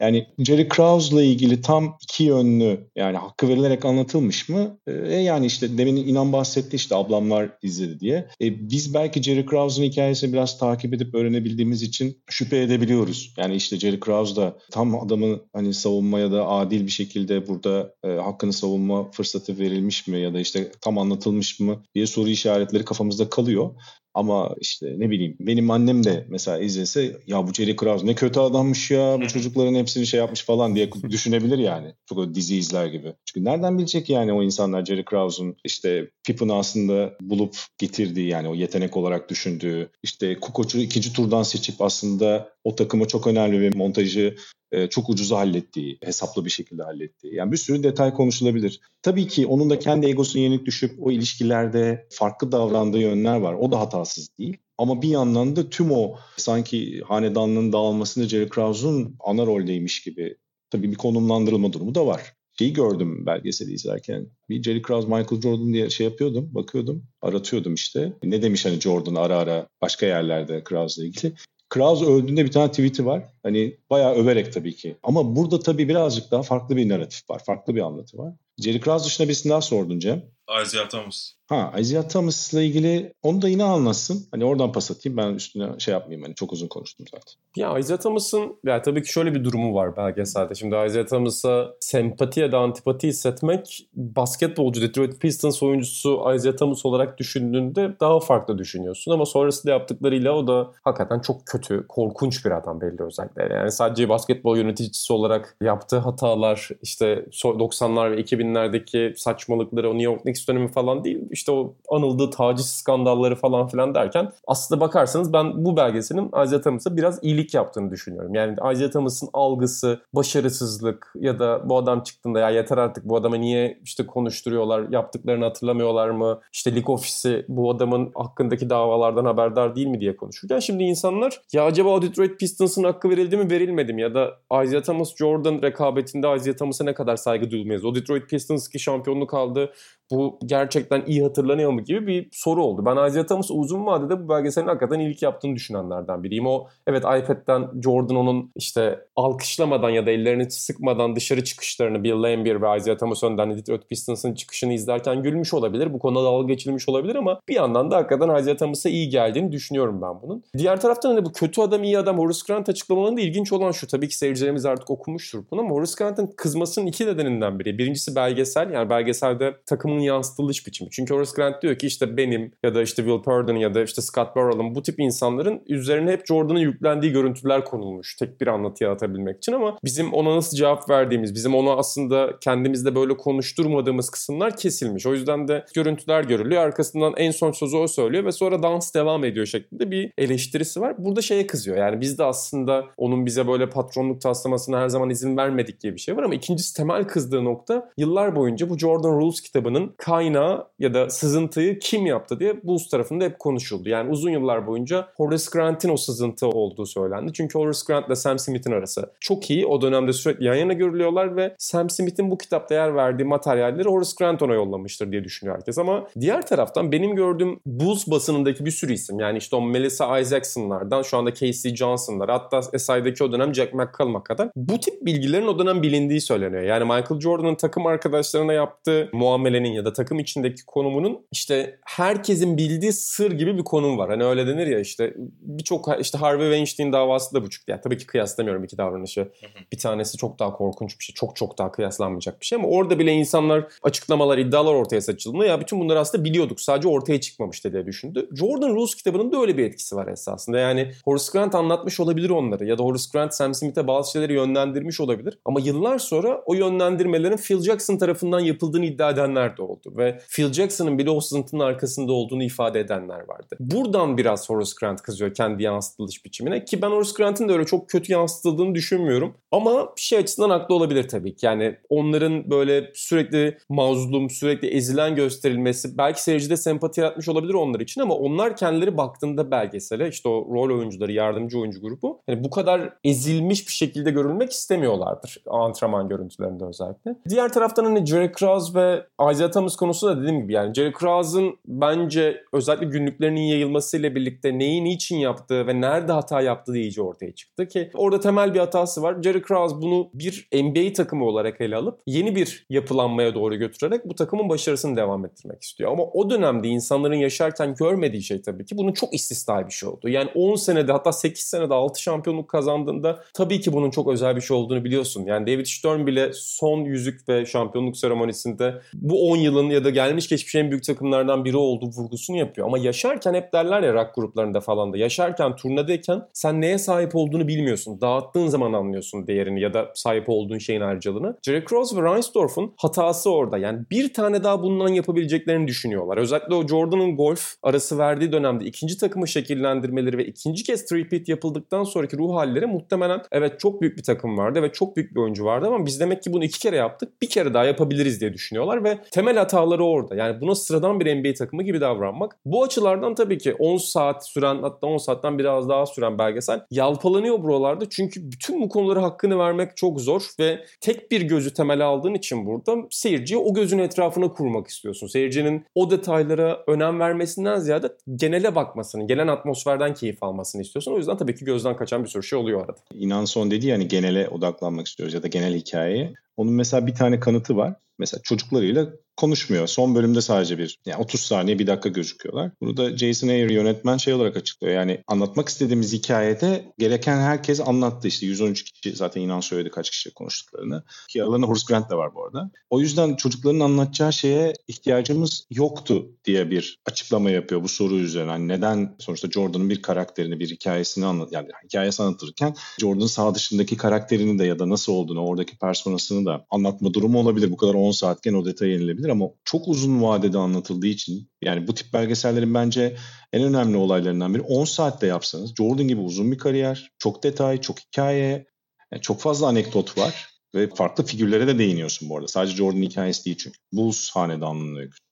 Yani Jerry Krause'la ilgili tam iki yönlü yani hakkı verilerek anlatılmış mı? E, e yani işte demin inan bahsetti işte ablamlar izledi diye. E, biz belki Jerry Krause'un hikayesini biraz takip edip öğrenebildiğimiz için şüphe edebiliyoruz. Yani işte Jerry Krause da tam adamın hani savunmaya da adil bir şekilde burada e, hakkını savunma fırsatı verilmiş mi ya da işte tam anlatılmış mı diye soru işaretleri kafamızda kalıyor. Ama işte ne bileyim benim annem de mesela izlese ya bu Jerry Krause ne kötü adammış ya bu çocukların hepsini şey yapmış falan diye düşünebilir yani. Çok o dizi izler gibi. Çünkü nereden bilecek yani o insanlar Jerry Krause'un işte Pippen'ı aslında bulup getirdiği yani o yetenek olarak düşündüğü işte Kukoc'u ikinci turdan seçip aslında o takıma çok önemli bir montajı e, çok ucuza hallettiği, hesaplı bir şekilde hallettiği. Yani bir sürü detay konuşulabilir. Tabii ki onun da kendi egosuna yenik düşüp o ilişkilerde farklı davrandığı yönler var. O da hatasız değil. Ama bir yandan da tüm o sanki hanedanlığın dağılmasında Jerry Krause'un ana roldeymiş gibi tabii bir konumlandırılma durumu da var. Şeyi gördüm belgeseli izlerken. Bir Jerry Krause, Michael Jordan diye şey yapıyordum, bakıyordum, aratıyordum işte. Ne demiş hani Jordan ara ara başka yerlerde Krause'la ilgili. Krause öldüğünde bir tane tweet'i var. Hani bayağı överek tabii ki. Ama burada tabii birazcık daha farklı bir narratif var. Farklı bir anlatı var. Jerry Krause dışında birisini daha sordun Cem. Isaiah Thomas. Ha Isaiah Thomas'la ilgili onu da yine anlatsın. Hani oradan pas atayım ben üstüne şey yapmayayım. Hani çok uzun konuştum zaten. Ya Isaiah Thomas'ın ya tabii ki şöyle bir durumu var belgeselde. Şimdi Isaiah Thomas'a sempati ya da antipati hissetmek basketbolcu Detroit Pistons oyuncusu Isaiah Thomas olarak düşündüğünde daha farklı düşünüyorsun. Ama sonrasında yaptıklarıyla o da hakikaten çok kötü, korkunç bir adam belli özellikle. Yani sadece basketbol yöneticisi olarak yaptığı hatalar işte 90'lar ve 2000'lerdeki saçmalıkları o New York Knicks dönemi falan değil. İşte o anıldığı taciz skandalları falan filan derken aslında bakarsanız ben bu belgeselin Isaiah Thomas'a biraz iyilik yaptığını düşünüyorum. Yani Isaiah Thomas'ın algısı, başarısızlık ya da bu adam çıktığında ya yeter artık bu adama niye işte konuşturuyorlar, yaptıklarını hatırlamıyorlar mı? İşte lig ofisi bu adamın hakkındaki davalardan haberdar değil mi diye konuşurken şimdi insanlar ya acaba Detroit Pistons'ın hakkı verildi mi verilmedi mi? Ya da Isaiah Thomas Jordan rekabetinde Isaiah Thomas'a ne kadar saygı duyulmayız? O Detroit Pistons ki şampiyonluk aldı bu gerçekten iyi hatırlanıyor mu gibi bir soru oldu. Ben Isaiah Thomas uzun vadede bu belgeselin hakikaten ilk yaptığını düşünenlerden biriyim. O evet iPad'den Jordan onun işte alkışlamadan ya da ellerini sıkmadan dışarı çıkışlarını Bill Laimbeer ve Isaiah Thomas önden Detroit Pistons'ın çıkışını izlerken gülmüş olabilir. Bu konuda dalga geçilmiş olabilir ama bir yandan da hakikaten Isaiah Thomas'a iyi geldiğini düşünüyorum ben bunun. Diğer taraftan hani bu kötü adam iyi adam Horace Grant açıklamalarında ilginç olan şu. Tabii ki seyircilerimiz artık okumuştur bunu ama Horace Grant'ın kızmasının iki nedeninden biri. Birincisi belgesel yani belgeselde takımın yansıtılış biçimi. Çünkü Horace Grant diyor ki işte benim ya da işte Will Purdon ya da işte Scott Burrell'ın bu tip insanların üzerine hep Jordan'ın yüklendiği görüntüler konulmuş. Tek bir anlatıya atabilmek için ama bizim ona nasıl cevap verdiğimiz, bizim ona aslında kendimizde böyle konuşturmadığımız kısımlar kesilmiş. O yüzden de görüntüler görülüyor. Arkasından en son sözü o söylüyor ve sonra dans devam ediyor şeklinde bir eleştirisi var. Burada şeye kızıyor. Yani biz de aslında onun bize böyle patronluk taslamasına her zaman izin vermedik diye bir şey var ama ikincisi temel kızdığı nokta yıllar boyunca bu Jordan Rules kitabının kaynağı ya da sızıntıyı kim yaptı diye Bulls tarafında hep konuşuldu. Yani uzun yıllar boyunca Horace Grant'in o sızıntı olduğu söylendi. Çünkü Horace Grant ile Sam Smith'in arası çok iyi. O dönemde sürekli yan yana görülüyorlar ve Sam Smith'in bu kitapta yer verdiği materyalleri Horace Grant ona yollamıştır diye düşünüyor herkes. Ama diğer taraftan benim gördüğüm Bulls basınındaki bir sürü isim yani işte o Melissa Isaacson'lardan şu anda Casey Johnson'lar hatta SI'deki o dönem Jack McCallum'a kadar bu tip bilgilerin o dönem bilindiği söyleniyor. Yani Michael Jordan'ın takım arkadaşlarına yaptığı muamelenin ya da takım içindeki konumunun işte herkesin bildiği sır gibi bir konum var. Hani öyle denir ya işte birçok işte Harvey Weinstein davası da bu çıktı. Yani tabii ki kıyaslamıyorum iki davranışı. Bir tanesi çok daha korkunç bir şey. Çok çok daha kıyaslanmayacak bir şey ama orada bile insanlar açıklamalar, iddialar ortaya saçıldığında ya bütün bunları aslında biliyorduk. Sadece ortaya çıkmamıştı diye düşündü. Jordan Rules kitabının da öyle bir etkisi var esasında. Yani Horace Grant anlatmış olabilir onları ya da Horace Grant Sam Smith'e bazı şeyleri yönlendirmiş olabilir. Ama yıllar sonra o yönlendirmelerin Phil Jackson tarafından yapıldığını iddia edenler de oldu. Ve Phil Jackson'ın bile o sızıntının arkasında olduğunu ifade edenler vardı. Buradan biraz Horace Grant kızıyor kendi yansıtılış biçimine ki ben Horace Grant'ın da öyle çok kötü yansıtıldığını düşünmüyorum. Ama şey açısından haklı olabilir tabii ki. Yani onların böyle sürekli mazlum, sürekli ezilen gösterilmesi belki seyircide sempati yaratmış olabilir onlar için ama onlar kendileri baktığında belgesele işte o rol oyuncuları, yardımcı oyuncu grubu yani bu kadar ezilmiş bir şekilde görülmek istemiyorlardır antrenman görüntülerinde özellikle. Diğer taraftan hani Jerry Krause ve Isaiah Thomas konusu da dediğim gibi yani Jerry Krause'un bence özellikle günlüklerinin yayılmasıyla birlikte neyi niçin yaptığı ve nerede hata yaptığı iyice ortaya çıktı ki orada temel bir hatası var. Jerry Krause bunu bir NBA takımı olarak ele alıp yeni bir yapılanmaya doğru götürerek bu takımın başarısını devam ettirmek istiyor. Ama o dönemde insanların yaşarken görmediği şey tabii ki bunun çok istisnai bir şey oldu. Yani 10 senede hatta 8 senede 6 şampiyonluk kazandığında tabii ki bunun çok özel bir şey olduğunu biliyorsun. Yani David Stern bile son yüzük ve şampiyonluk seremonisinde bu 10 yılın ya da gelmiş geçmiş en büyük takımlardan biri olduğu vurgusunu yapıyor. Ama yaşarken hep derler ya rock gruplarında falan da. Yaşarken turnedeyken sen neye sahip olduğunu bilmiyorsun. Dağıttığın zaman anlıyorsun değerini ya da sahip olduğun şeyin ayrıcalığını. Jerry Krause ve Reinsdorf'un hatası orada. Yani bir tane daha bundan yapabileceklerini düşünüyorlar. Özellikle o Jordan'ın golf arası verdiği dönemde ikinci takımı şekillendirmeleri ve ikinci kez three-peat yapıldıktan sonraki ruh halleri muhtemelen evet çok büyük bir takım vardı ve çok büyük bir oyuncu vardı ama biz demek ki bunu iki kere yaptık. Bir kere daha yapabiliriz diye düşünüyorlar ve temel hataları orada. Yani buna sıradan bir NBA takımı gibi davranmak. Bu açılardan tabii ki 10 saat süren hatta 10 saatten biraz daha süren belgesel yalpalanıyor buralarda. Çünkü bütün bu konuları hakkını vermek çok zor ve tek bir gözü temel aldığın için burada seyirciye o gözün etrafına kurmak istiyorsun. Seyircinin o detaylara önem vermesinden ziyade genele bakmasını, gelen atmosferden keyif almasını istiyorsun. O yüzden tabii ki gözden kaçan bir sürü şey oluyor arada. İnan son dedi yani genele odaklanmak istiyoruz ya da genel hikayeye. Onun mesela bir tane kanıtı var. Mesela çocuklarıyla konuşmuyor. Son bölümde sadece bir yani 30 saniye bir dakika gözüküyorlar. Bunu da Jason Ayer yönetmen şey olarak açıklıyor. Yani anlatmak istediğimiz hikayede gereken herkes anlattı. İşte 113 kişi zaten inan söyledi kaç kişi konuştuklarını. Ki aralarında Horace Grant de var bu arada. O yüzden çocukların anlatacağı şeye ihtiyacımız yoktu diye bir açıklama yapıyor bu soru üzerine. Yani neden sonuçta Jordan'ın bir karakterini, bir hikayesini anlat yani hikayesi anlatırken Jordan'ın sağ dışındaki karakterini de ya da nasıl olduğunu, oradaki personasını da anlatma durumu olabilir. Bu kadar 10 saatken o detay yenilebilir ama çok uzun vadede anlatıldığı için yani bu tip belgesellerin bence en önemli olaylarından biri 10 saatte yapsanız Jordan gibi uzun bir kariyer, çok detay, çok hikaye, yani çok fazla anekdot var ve farklı figürlere de değiniyorsun bu arada. Sadece Jordan hikayesi değil çünkü. Bulls hanedanlığının öyküsü.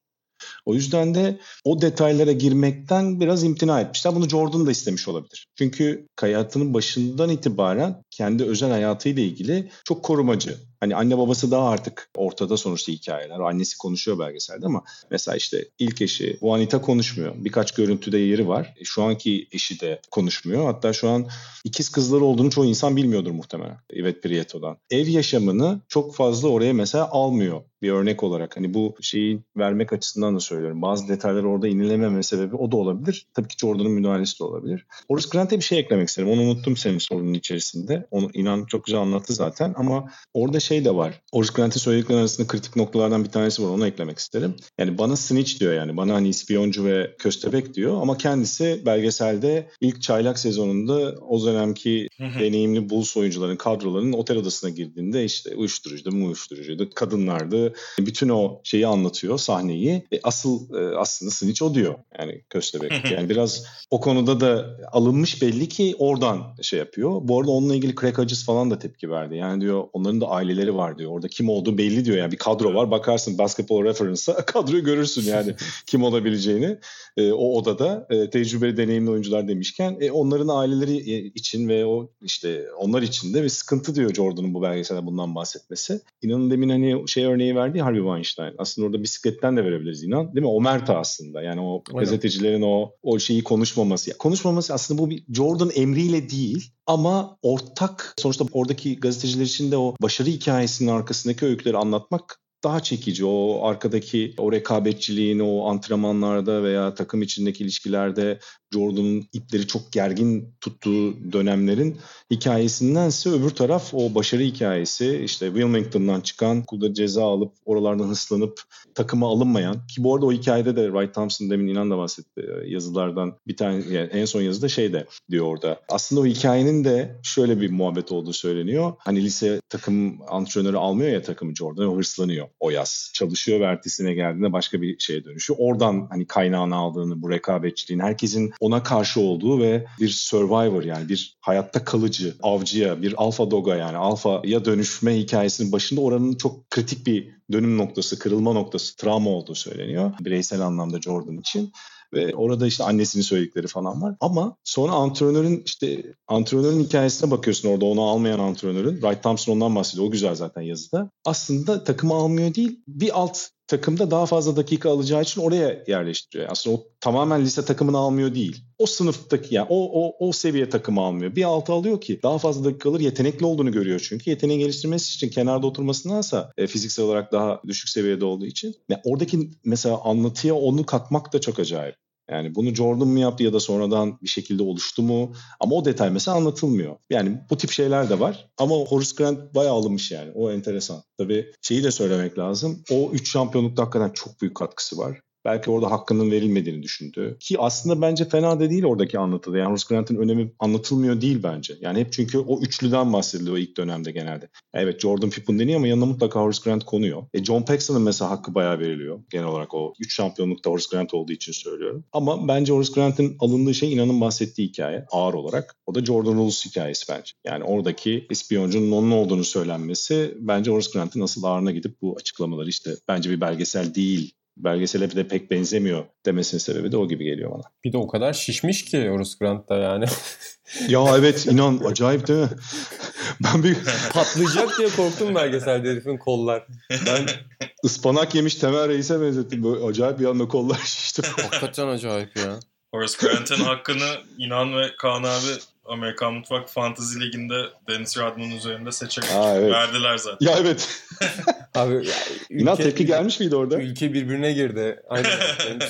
O yüzden de o detaylara girmekten biraz imtina etmişler. Bunu Jordan da istemiş olabilir. Çünkü hayatının başından itibaren kendi özel hayatıyla ilgili çok korumacı. Hani anne babası daha artık ortada sonuçta hikayeler. Annesi konuşuyor belgeselde ama mesela işte ilk eşi Juanita konuşmuyor. Birkaç görüntüde yeri var. E, şu anki eşi de konuşmuyor. Hatta şu an ikiz kızları olduğunu çoğu insan bilmiyordur muhtemelen. Evet Prieto'dan. Ev yaşamını çok fazla oraya mesela almıyor bir örnek olarak. Hani bu şeyi vermek açısından da söylüyorum. Bazı detaylar orada inilememe sebebi o da olabilir. Tabii ki Jordan'ın müdahalesi de olabilir. Horace Grant'e bir şey eklemek isterim. Onu unuttum senin sorunun içerisinde. Onu inan çok güzel anlattı zaten ama orada şey de var. Horace Grant'in söyledikleri arasında kritik noktalardan bir tanesi var. Onu eklemek isterim. Yani bana snitch diyor yani. Bana hani ispiyoncu ve köstebek diyor ama kendisi belgeselde ilk çaylak sezonunda o dönemki deneyimli Bulls oyuncuların kadrolarının otel odasına girdiğinde işte uyuşturucuydu mu uyuşturucuydu. Kadınlardı. Bütün o şeyi anlatıyor sahneyi. E, asıl e, aslında snitch o diyor. Yani köstebek. Yani biraz o konuda da alınmış belli ki oradan şey yapıyor. Bu arada onunla ilgili Craig Hodges falan da tepki verdi. Yani diyor onların da aileleri var diyor. Orada kim olduğu belli diyor. Yani bir kadro var. Bakarsın basketball reference'a kadroyu görürsün yani kim olabileceğini. E, o odada e, tecrübeli deneyimli oyuncular demişken e, onların aileleri için ve o işte onlar için de bir sıkıntı diyor Jordan'ın bu belgeselde bundan bahsetmesi. İnanın demin hani şey örneği verdi Harvey Weinstein. Aslında orada bisikletten de verebiliriz inan. Değil mi? Omerta aslında. Yani o Aynen. gazetecilerin o o şeyi konuşmaması. konuşmaması aslında bu bir Jordan emriyle değil ama ortak sonuçta oradaki gazeteciler için de o başarı hikayesinin arkasındaki öyküleri anlatmak daha çekici. O arkadaki o rekabetçiliğin o antrenmanlarda veya takım içindeki ilişkilerde Jordan'ın ipleri çok gergin tuttuğu dönemlerin hikayesindense öbür taraf o başarı hikayesi işte Wilmington'dan çıkan okulda ceza alıp oralardan hıslanıp takıma alınmayan ki bu arada o hikayede de Wright Thompson demin inan da bahsetti e, yazılardan bir tane yani en son yazıda şey de diyor orada. Aslında o hikayenin de şöyle bir muhabbet olduğu söyleniyor. Hani lise takım antrenörü almıyor ya takımı Jordan hırslanıyor o yaz. Çalışıyor ve ertesine geldiğinde başka bir şeye dönüşüyor. Oradan hani kaynağını aldığını bu rekabetçiliğin herkesin ona karşı olduğu ve bir survivor yani bir hayatta kalıcı avcıya bir alfa doga yani alfaya dönüşme hikayesinin başında oranın çok kritik bir dönüm noktası, kırılma noktası, travma olduğu söyleniyor. Bireysel anlamda Jordan için ve orada işte annesinin söyledikleri falan var. Ama sonra antrenörün işte antrenörün hikayesine bakıyorsun orada onu almayan antrenörün. Wright Thompson ondan bahsediyor. O güzel zaten yazıda. Aslında takımı almıyor değil. Bir alt takımda daha fazla dakika alacağı için oraya yerleştiriyor. Aslında o tamamen lise takımını almıyor değil. O sınıftaki yani o, o, o seviye takımı almıyor. Bir altı alıyor ki daha fazla dakika alır yetenekli olduğunu görüyor çünkü. Yeteneği geliştirmesi için kenarda oturmasındansa e, fiziksel olarak daha düşük seviyede olduğu için. Yani oradaki mesela anlatıya onu katmak da çok acayip. Yani bunu Jordan mı yaptı ya da sonradan bir şekilde oluştu mu? Ama o detay mesela anlatılmıyor. Yani bu tip şeyler de var. Ama Horace Grant bayağı alınmış yani. O enteresan. Tabii şeyi de söylemek lazım. O 3 şampiyonlukta hakikaten çok büyük katkısı var. Belki orada hakkının verilmediğini düşündü. Ki aslında bence fena da değil oradaki anlatıda. Yani Horace Grant'ın önemi anlatılmıyor değil bence. Yani hep çünkü o üçlüden bahsediliyor ilk dönemde genelde. Evet Jordan Pippen deniyor ama yanına mutlaka Horace Grant konuyor. E John Paxson'ın mesela hakkı bayağı veriliyor. Genel olarak o 3 şampiyonlukta Horace Grant olduğu için söylüyorum. Ama bence Horace Grant'ın alındığı şey inanın bahsettiği hikaye ağır olarak. O da Jordan Rules hikayesi bence. Yani oradaki ispiyoncunun onun olduğunu söylenmesi bence Horace Grant'ın asıl ağırına gidip bu açıklamaları işte bence bir belgesel değil belgesele de pek benzemiyor demesinin sebebi de o gibi geliyor bana. Bir de o kadar şişmiş ki Horace Grant da yani. ya evet inan acayip değil mi? ben bir patlayacak diye korktum belgeselde herifin kollar. Ben ıspanak yemiş Temel Reis'e benzettim. Böyle acayip bir anda kollar şişti. Hakikaten acayip ya. Horace Grant'ın hakkını İnan ve Kaan abi Amerikan Mutfak Fantasy Ligi'nde Dennis Rodman üzerinde seçerek Aa, evet. verdiler zaten. Ya evet. Abi ya, ülke, İnan tepki gelmiş miydi orada? Ülke birbirine girdi. Aynen.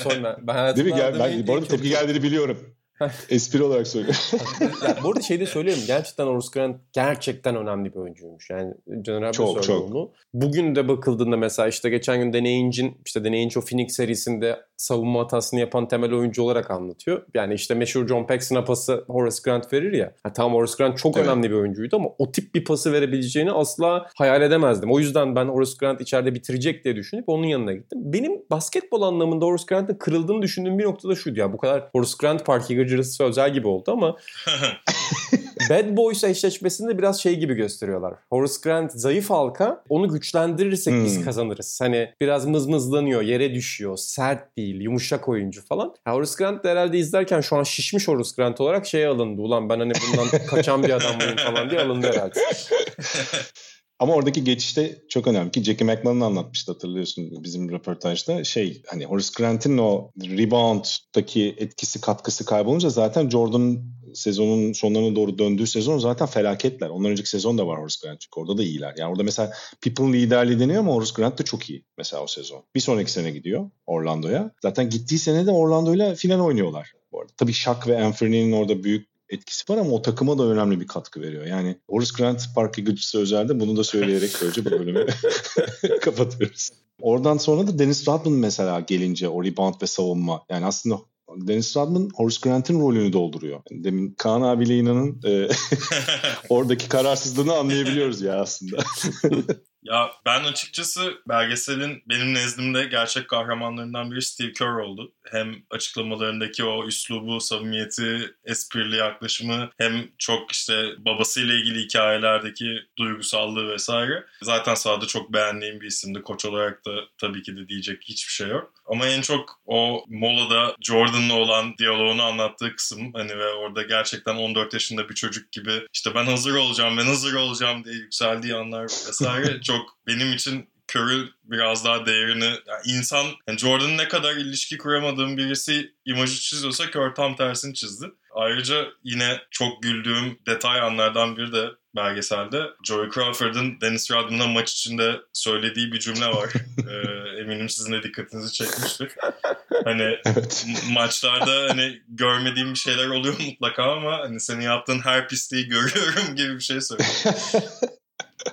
sonra ben Değil mi? Gel, ben, bu arada tepki geldiğini biliyorum. Espri olarak söylüyorum. ya, bu arada şey de söyleyeyim. Gerçekten Horace Grant gerçekten önemli bir oyuncuymuş. Yani Caner abi çok, çok. onu. Bugün de bakıldığında mesela işte geçen gün Deneyinç'in işte Deneyinç o Phoenix serisinde savunma hatasını yapan temel oyuncu olarak anlatıyor. Yani işte meşhur John Paxson'a pası Horace Grant verir ya. ya tamam Horace Grant çok evet. önemli bir oyuncuydu ama o tip bir pası verebileceğini asla hayal edemezdim. O yüzden ben Horace Grant içeride bitirecek diye düşünüp onun yanına gittim. Benim basketbol anlamında Horace Grant'ın kırıldığını düşündüğüm bir noktada şuydu ya. Bu kadar Horace Grant park gıcırısı özel gibi oldu ama Bad Boys eşleşmesinde biraz şey gibi gösteriyorlar. Horace Grant zayıf halka onu güçlendirirsek hmm. biz kazanırız. Hani biraz mızmızlanıyor, yere düşüyor, sert değil, yumuşak oyuncu falan. Ya Horace Grant da herhalde izlerken şu an şişmiş Horace Grant olarak şeye alındı. Ulan ben hani bundan kaçan bir adam mıyım falan diye alındı herhalde. Ama oradaki geçişte çok önemli ki Jackie McMahon anlatmıştı hatırlıyorsun bizim röportajda. Şey hani Horace Grant'in o rebound'daki etkisi katkısı kaybolunca zaten Jordan sezonun sonlarına doğru döndüğü sezon zaten felaketler. Ondan önceki sezon da var Horace Grant çünkü orada da iyiler. Yani orada mesela Pippen liderliği deniyor ama Horace Grant da çok iyi mesela o sezon. Bir sonraki sene gidiyor Orlando'ya. Zaten gittiği sene de Orlando'yla final oynuyorlar bu arada. Tabii Shaq ve Anthony'nin orada büyük etkisi var ama o takıma da önemli bir katkı veriyor. Yani Horace Grant park yıkıcısı özelde bunu da söyleyerek böylece bu bölümü kapatıyoruz. Oradan sonra da Dennis Rodman mesela gelince o rebound ve savunma. Yani aslında Dennis Rodman Horace Grant'in rolünü dolduruyor. Demin Kaan abiyle inanın e, oradaki kararsızlığını anlayabiliyoruz ya aslında. Ya ben açıkçası belgeselin benim nezdimde gerçek kahramanlarından biri Steve Kerr oldu. Hem açıklamalarındaki o üslubu, samimiyeti, esprili yaklaşımı hem çok işte babasıyla ilgili hikayelerdeki duygusallığı vesaire. Zaten sahada çok beğendiğim bir isimdi. Koç olarak da tabii ki de diyecek hiçbir şey yok. Ama en çok o molada Jordan'la olan diyaloğunu anlattığı kısım hani ve orada gerçekten 14 yaşında bir çocuk gibi işte ben hazır olacağım ben hazır olacağım diye yükseldiği anlar vesaire çok benim için Curry biraz daha değerini yani insan yani Jordan ne kadar ilişki kuramadığım birisi imajı çiziyorsa Curry tam tersini çizdi. Ayrıca yine çok güldüğüm detay anlardan biri de belgeselde Joey Crawford'ın Dennis Rodman'a maç içinde söylediği bir cümle var. ee, eminim sizin de dikkatinizi çekmiştir. Hani evet. maçlarda hani görmediğim bir şeyler oluyor mutlaka ama hani senin yaptığın her pisliği görüyorum gibi bir şey söylüyor.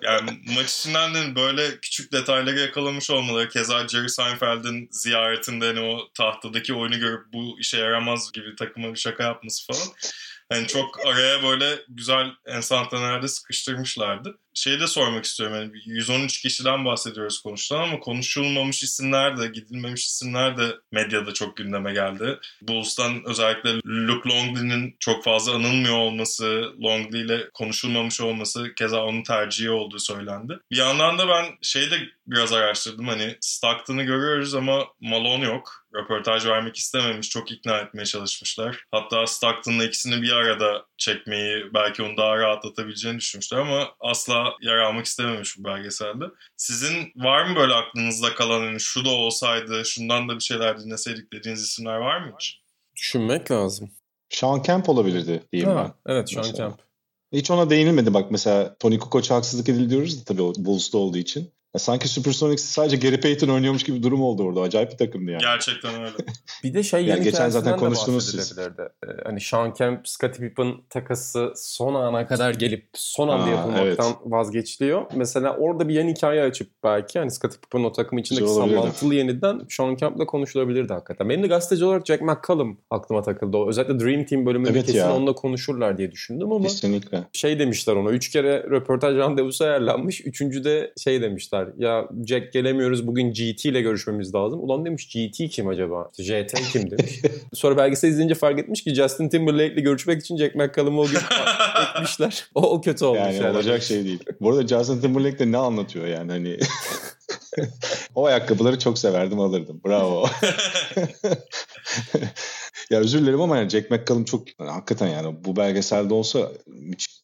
Yani maç içinden de böyle küçük detayları yakalamış olmaları. Keza Jerry Seinfeld'in ziyaretinde hani o tahtadaki oyunu görüp bu işe yaramaz gibi takıma bir şaka yapması falan. Yani çok araya böyle güzel enstantanelerde sıkıştırmışlardı şeyi de sormak istiyorum. Yani 113 kişiden bahsediyoruz konuşulan ama konuşulmamış isimler de, gidilmemiş isimler de medyada çok gündeme geldi. Bulls'tan özellikle Luke Longley'nin çok fazla anılmıyor olması, Longley ile konuşulmamış olması, keza onun tercihi olduğu söylendi. Bir yandan da ben şeyi de biraz araştırdım. Hani Stockton'ı görüyoruz ama Malone yok. Röportaj vermek istememiş. Çok ikna etmeye çalışmışlar. Hatta Stockton'la ikisini bir arada çekmeyi belki onu daha rahatlatabileceğini düşünmüşler ama asla yer almak istememiş bu belgeselde. Sizin var mı böyle aklınızda kalan hani şu da olsaydı şundan da bir şeyler dinleseydik dediğiniz isimler var mı hiç? Düşünmek lazım. Sean Kemp olabilirdi diyeyim ha, ben. Evet Sean mesela. Kemp. Hiç ona değinilmedi bak mesela Tony Kukoc haksızlık edildi diyoruz da tabii o Bulls'ta olduğu için. Ya sanki Supersonics sadece Gary Payton oynuyormuş gibi bir durum oldu orada. Acayip bir takımdı yani. Gerçekten öyle. Bir de şey Yani geçen zaten konuştunuz siz. Ee, hani Sean Kemp, Scottie Pippen takası son ana kadar gelip son anda Aa, yapılmaktan vazgeçiliyor. Mesela orada bir yan hikaye açıp belki hani Scottie Pippen o takım içindeki sallantılı yeniden Sean Kemp'le konuşulabilirdi hakikaten. Benim de gazeteci olarak Jack McCallum aklıma takıldı. O özellikle Dream Team bölümünde Evet kesin ya. onunla konuşurlar diye düşündüm ama Kesinlikle. şey demişler ona. Üç kere röportaj randevusu ayarlanmış. Üçüncüde şey demişler. Ya Jack gelemiyoruz bugün GT ile görüşmemiz lazım. Ulan demiş GT kim acaba? JT kim demiş. Sonra belgesel izleyince fark etmiş ki Justin Timberlake ile görüşmek için Jack McCallum'u o gün ekmişler. O, o kötü olmuş. Yani, Yani, olacak şey değil. Bu arada Justin Timberlake de ne anlatıyor yani hani. o ayakkabıları çok severdim alırdım. Bravo. Ya özür dilerim ama yani Jack McCallum çok yani hakikaten yani bu belgeselde olsa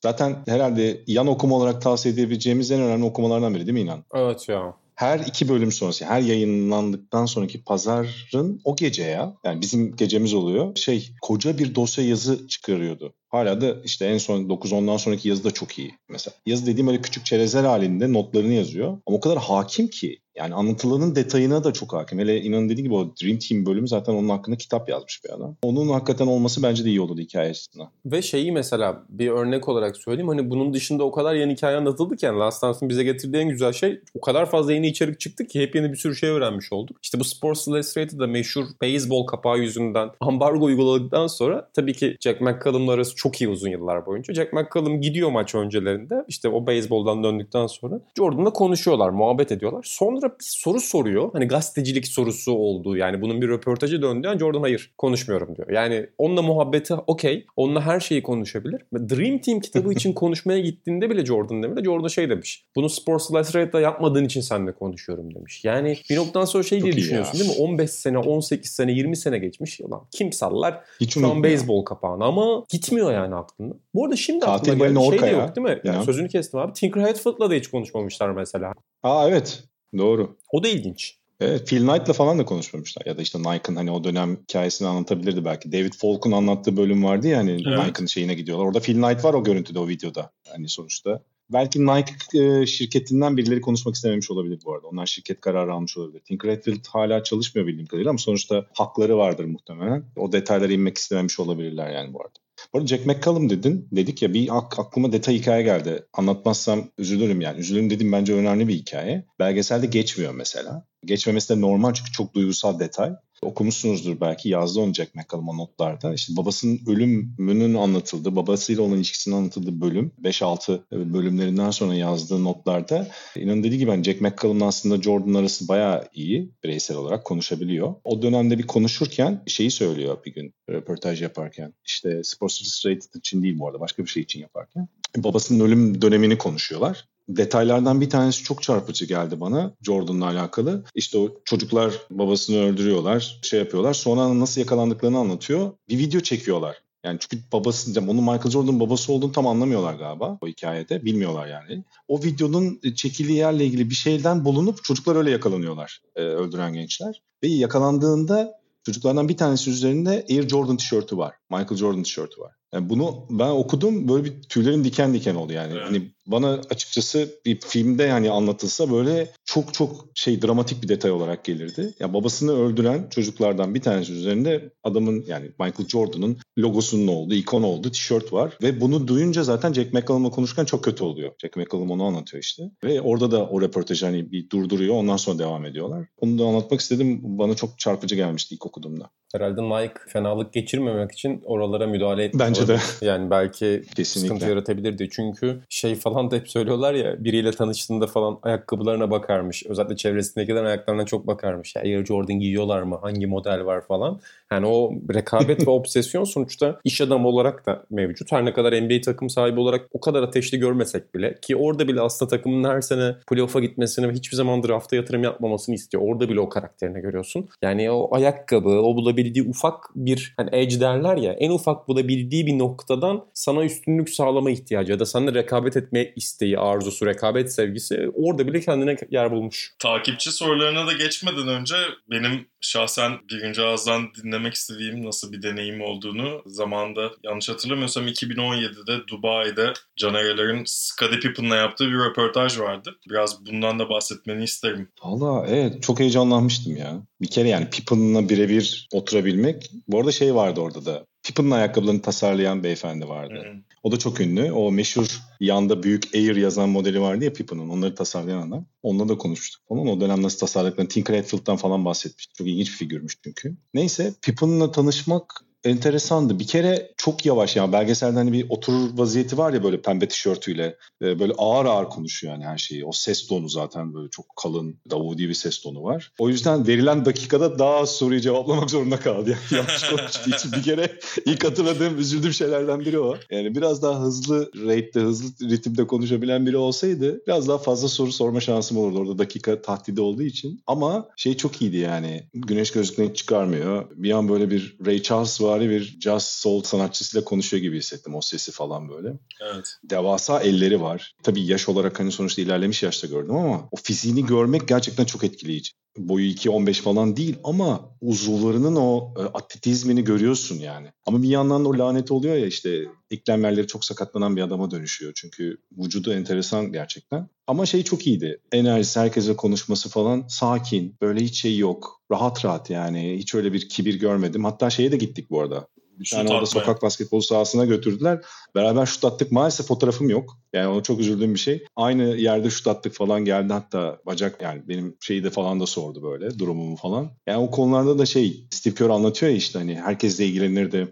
zaten herhalde yan okuma olarak tavsiye edebileceğimiz en önemli okumalardan biri değil mi İnan? Evet ya. her iki bölüm sonrası, her yayınlandıktan sonraki pazarın o gece ya, yani bizim gecemiz oluyor. Şey, koca bir dosya yazı çıkarıyordu. Hala da işte en son 9-10'dan sonraki yazı da çok iyi mesela. Yazı dediğim öyle küçük çerezler halinde notlarını yazıyor. Ama o kadar hakim ki yani anlatılanın detayına da çok hakim. Hele inanın dediği gibi o Dream Team bölümü zaten onun hakkında kitap yazmış bir adam. Onun hakikaten olması bence de iyi oldu hikaye açısından. Ve şeyi mesela bir örnek olarak söyleyeyim. Hani bunun dışında o kadar yeni hikaye anlatıldı ki yani Last Dance'ın bize getirdiği en güzel şey o kadar fazla yeni içerik çıktı ki hep yeni bir sürü şey öğrenmiş olduk. İşte bu Sports Illustrated'da meşhur beyzbol kapağı yüzünden ambargo uyguladıktan sonra tabii ki Jack McCallum'la arası çok iyi uzun yıllar boyunca. Jack McCallum gidiyor maç öncelerinde işte o beyzboldan döndükten sonra Jordan'la konuşuyorlar, muhabbet ediyorlar. Sonra bir soru soruyor. Hani gazetecilik sorusu olduğu yani bunun bir röportajı döndüğü an Jordan hayır konuşmuyorum diyor. Yani onunla muhabbeti okey. Onunla her şeyi konuşabilir. Dream Team kitabı için konuşmaya gittiğinde bile Jordan demiş. Jordan şey demiş. Bunu Sports Illustrated'da yapmadığın için seninle konuşuyorum demiş. Yani bir noktadan sonra şey diye düşünüyorsun ya. değil mi? 15 sene, 18 sene, 20 sene geçmiş. Ulan kim sallar Hiç şu an beyzbol kapağını ama gitmiyor yani aklında. Bu arada şimdi Katil aklıma geldi. Şey de ya. yok değil mi? Yani sözünü kestim abi. Tinker Hatfield'la da hiç konuşmamışlar mesela. Aa evet doğru. O da ilginç. Evet, Phil Knight'la falan da konuşmamışlar. Ya da işte Nike'ın hani o dönem hikayesini anlatabilirdi belki. David Falk'un anlattığı bölüm vardı ya hani Evet. Nike'ın şeyine gidiyorlar. Orada Phil Knight var o görüntüde o videoda. Hani sonuçta. Belki Nike e, şirketinden birileri konuşmak istememiş olabilir bu arada. Onlar şirket kararı almış olabilir. Tinker Hatfield hala çalışmıyor bildiğim kadarıyla ama sonuçta hakları vardır muhtemelen. O detaylara inmek istememiş olabilirler yani bu arada. Bu arada Jack McCallum dedin. Dedik ya bir ak- aklıma detay hikaye geldi. Anlatmazsam üzülürüm yani. Üzülürüm dedim bence önemli bir hikaye. Belgeselde geçmiyor mesela. Geçmemesi de normal çünkü çok duygusal detay. Okumuşsunuzdur belki yazdı onu Jack McCallum o notlarda. İşte babasının ölümünün anlatıldığı, babasıyla olan ilişkisinin anlatıldığı bölüm 5-6 bölümlerinden sonra yazdığı notlarda İnanın dediği gibi hani Jack McCallum'la aslında Jordan arası bayağı iyi bireysel olarak konuşabiliyor. O dönemde bir konuşurken şeyi söylüyor bir gün röportaj yaparken. İşte Sports Illustrated için değil bu arada başka bir şey için yaparken. Babasının ölüm dönemini konuşuyorlar. Detaylardan bir tanesi çok çarpıcı geldi bana Jordan'la alakalı. İşte o çocuklar babasını öldürüyorlar, şey yapıyorlar. Sonra nasıl yakalandıklarını anlatıyor. Bir video çekiyorlar. Yani çünkü babası, onun Michael Jordan'ın babası olduğunu tam anlamıyorlar galiba o hikayede. Bilmiyorlar yani. O videonun çekildiği yerle ilgili bir şeyden bulunup çocuklar öyle yakalanıyorlar e, öldüren gençler. Ve yakalandığında çocuklardan bir tanesi üzerinde Air Jordan tişörtü var. Michael Jordan tişörtü var. Yani bunu ben okudum böyle bir tüylerim diken diken oldu yani. Evet. Hani bana açıkçası bir filmde yani anlatılsa böyle çok çok şey dramatik bir detay olarak gelirdi. Ya babasını öldüren çocuklardan bir tanesi üzerinde adamın yani Michael Jordan'ın logosunun olduğu, ikon olduğu tişört var. Ve bunu duyunca zaten Jack McCallum'la konuşurken çok kötü oluyor. Jack McCallum onu anlatıyor işte. Ve orada da o röportajı hani bir durduruyor ondan sonra devam ediyorlar. Onu da anlatmak istedim. Bana çok çarpıcı gelmişti ilk okuduğumda. Herhalde Nike fenalık geçirmemek için oralara müdahale etmiş. Bence de. Yani belki Kesinlikle. sıkıntı yaratabilirdi. Çünkü şey falan da hep söylüyorlar ya biriyle tanıştığında falan ayakkabılarına bakarmış. Özellikle çevresindekilerin ayaklarına çok bakarmış. Ya Air Jordan giyiyorlar mı? Hangi model var falan. Yani o rekabet ve obsesyon sonuçta iş adamı olarak da mevcut. Her ne kadar NBA takım sahibi olarak o kadar ateşli görmesek bile ki orada bile aslında takımın her sene playoff'a gitmesini ve hiçbir zaman drafta yatırım yapmamasını istiyor. Orada bile o karakterini görüyorsun. Yani o ayakkabı, o bulabildiği ufak bir hani edge derler ya en ufak bulabildiği bir noktadan sana üstünlük sağlama ihtiyacı ya da sana rekabet etmeye yenme isteği, arzusu, rekabet sevgisi orada bile kendine yer bulmuş. Takipçi sorularına da geçmeden önce benim şahsen birinci ağızdan dinlemek istediğim nasıl bir deneyim olduğunu zamanında yanlış hatırlamıyorsam 2017'de Dubai'de Caner'lerin Scottie Pippen'la yaptığı bir röportaj vardı. Biraz bundan da bahsetmeni isterim. Valla evet çok heyecanlanmıştım ya. Bir kere yani Pippen'la birebir oturabilmek. Bu arada şey vardı orada da. Pippen'ın ayakkabılarını tasarlayan beyefendi vardı. Hı hı. O da çok ünlü. O meşhur yanda büyük Air yazan modeli vardı ya Pippen'ın. Onları tasarlayan adam. Onunla da konuştuk falan. O dönem nasıl tasarladıklarını Tinker Hatfield'dan falan bahsetmişti. Çok ilginç bir figürmüş çünkü. Neyse Pippen'la tanışmak enteresandı. Bir kere çok yavaş yani belgeselde hani bir oturur vaziyeti var ya böyle pembe tişörtüyle e, böyle ağır ağır konuşuyor yani her şeyi. O ses tonu zaten böyle çok kalın davudi bir ses tonu var. O yüzden verilen dakikada daha az soruyu cevaplamak zorunda kaldı. Yani yanlış konuştuğu için bir kere ilk hatırladığım üzüldüğüm şeylerden biri o. Yani biraz daha hızlı rate'de hızlı ritimde konuşabilen biri olsaydı biraz daha fazla soru sorma şansım olurdu. Orada dakika tahdidi olduğu için. Ama şey çok iyiydi yani. Güneş gözlüklerini çıkarmıyor. Bir an böyle bir Ray Charles vari bir jazz soul sanatçısıyla konuşuyor gibi hissettim o sesi falan böyle. Evet. Devasa elleri var. Tabii yaş olarak hani sonuçta ilerlemiş yaşta gördüm ama o fiziğini görmek gerçekten çok etkileyici. Boyu 2.15 falan değil ama uzuvlarının o e, atletizmini görüyorsun yani. Ama bir yandan da o lanet oluyor ya işte eklem yerleri çok sakatlanan bir adama dönüşüyor. Çünkü vücudu enteresan gerçekten. Ama şey çok iyiydi. Enerjisi, herkese konuşması falan sakin. Böyle hiç şey yok. Rahat rahat yani. Hiç öyle bir kibir görmedim. Hatta şeye de gittik bu arada. Bir Şut orada sokak basketbol sahasına götürdüler. Beraber şut attık. Maalesef fotoğrafım yok. Yani ona çok üzüldüğüm bir şey. Aynı yerde şut attık falan geldi. Hatta bacak yani benim şeyi de falan da sordu böyle durumumu falan. Yani o konularda da şey Steve Kerr anlatıyor ya işte hani herkesle ilgilenirdi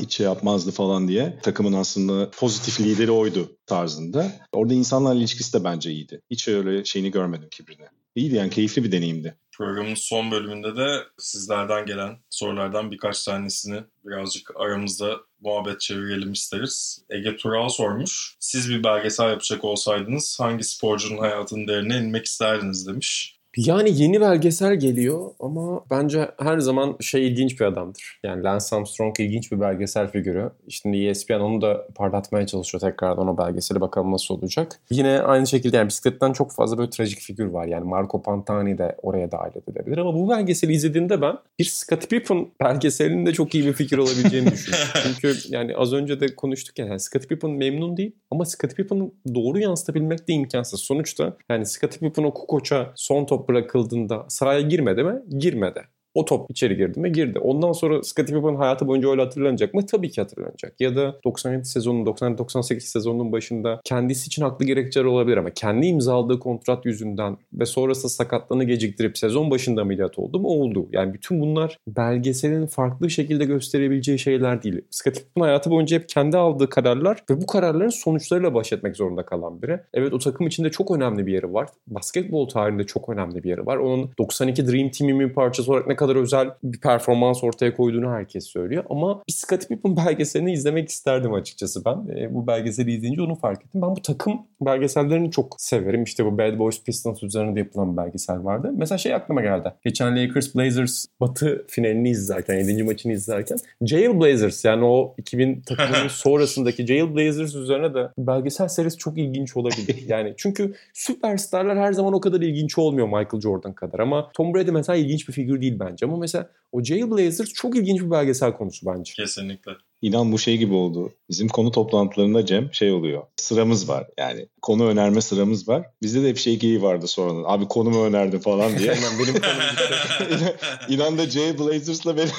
hiç şey yapmazdı falan diye. Takımın aslında pozitif lideri oydu tarzında. Orada insanlarla ilişkisi de bence iyiydi. Hiç öyle şeyini görmedim kibrini. İyiydi yani keyifli bir deneyimdi. Programın son bölümünde de sizlerden gelen sorulardan birkaç tanesini birazcık aramızda muhabbet çevirelim isteriz. Ege Tural sormuş. Siz bir belgesel yapacak olsaydınız hangi sporcunun hayatının derine inmek isterdiniz demiş. Yani yeni belgesel geliyor ama bence her zaman şey ilginç bir adamdır. Yani Lance Armstrong ilginç bir belgesel figürü. Şimdi ESPN onu da parlatmaya çalışıyor tekrardan o belgeseli bakalım nasıl olacak. Yine aynı şekilde yani bisikletten çok fazla böyle trajik figür var. Yani Marco Pantani de oraya dahil edilebilir ama bu belgeseli izlediğimde ben bir Scottie Pippen belgeselinin de çok iyi bir fikir olabileceğini düşünüyorum. Çünkü yani az önce de konuştuk ya yani Scottie Pippen memnun değil ama Scottie Pippen'ı doğru yansıtabilmek de imkansız. Sonuçta yani Scottie Pippen o Kukoç'a son top bırakıldığında sahaya girmedi mi? Girmedi. O top içeri girdi mi? Girdi. Ondan sonra Scottie Pippen hayatı boyunca öyle hatırlanacak mı? Tabii ki hatırlanacak. Ya da 97 sezonun, 97-98 sezonunun başında kendisi için haklı gerekçeler olabilir ama kendi imzaladığı kontrat yüzünden ve sonrasında sakatlığını geciktirip sezon başında ameliyat oldu mu? Oldu. Yani bütün bunlar belgeselin farklı şekilde gösterebileceği şeyler değil. Scottie Pippen hayatı boyunca hep kendi aldığı kararlar ve bu kararların sonuçlarıyla baş etmek zorunda kalan biri. Evet o takım içinde çok önemli bir yeri var. Basketbol tarihinde çok önemli bir yeri var. Onun 92 Dream Team'in bir parçası olarak ne kadar özel bir performans ortaya koyduğunu herkes söylüyor. Ama bir Scottie Pippen belgeselini izlemek isterdim açıkçası ben. E, bu belgeseli izleyince onu fark ettim. Ben bu takım belgesellerini çok severim. İşte bu Bad Boys Pistons üzerine de yapılan bir belgesel vardı. Mesela şey aklıma geldi. Geçen Lakers Blazers batı finalini izlerken, 7. maçını izlerken Jail Blazers yani o 2000 takımının sonrasındaki Jail Blazers üzerine de belgesel serisi çok ilginç olabilir. Yani çünkü süperstarlar her zaman o kadar ilginç olmuyor Michael Jordan kadar ama Tom Brady mesela ilginç bir figür değil bence ama mesela o Jail Blazers çok ilginç bir belgesel konusu bence. Kesinlikle. İnan bu şey gibi oldu. Bizim konu toplantılarında Cem şey oluyor. Sıramız var yani. Konu önerme sıramız var. Bizde de hep şey geyiği vardı sonradan. Abi konumu önerdim falan diye. Aynen benim konum. İnan da Jay Blazers'la benim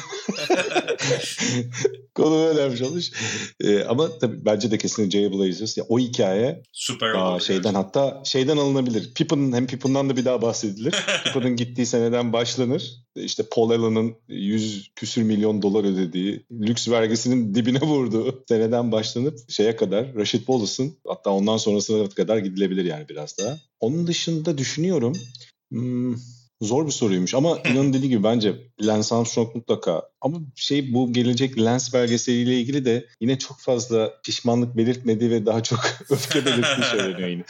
konumu önermiş olmuş. Ee, ama tabii bence de kesinlikle Jay Blazers. Ya, o hikaye Süper aa, şeyden hatta şeyden alınabilir. Pippen hem Pippen'dan da bir daha bahsedilir. Pippen'ın gittiği seneden başlanır. İşte Paul Allen'ın 100 küsür milyon dolar ödediği, lüks vergisinin dibine vurduğu seneden başlanıp şeye kadar Rashid Wallace'ın hatta ondan sonrasına kadar gidilebilir yani biraz daha. Onun dışında düşünüyorum. Hmm, Zor bir soruymuş ama inanın dediği gibi bence Lance Armstrong mutlaka. Ama şey bu gelecek Lance belgeseliyle ilgili de yine çok fazla pişmanlık belirtmedi ve daha çok öfke belirttiği söyleniyor yine.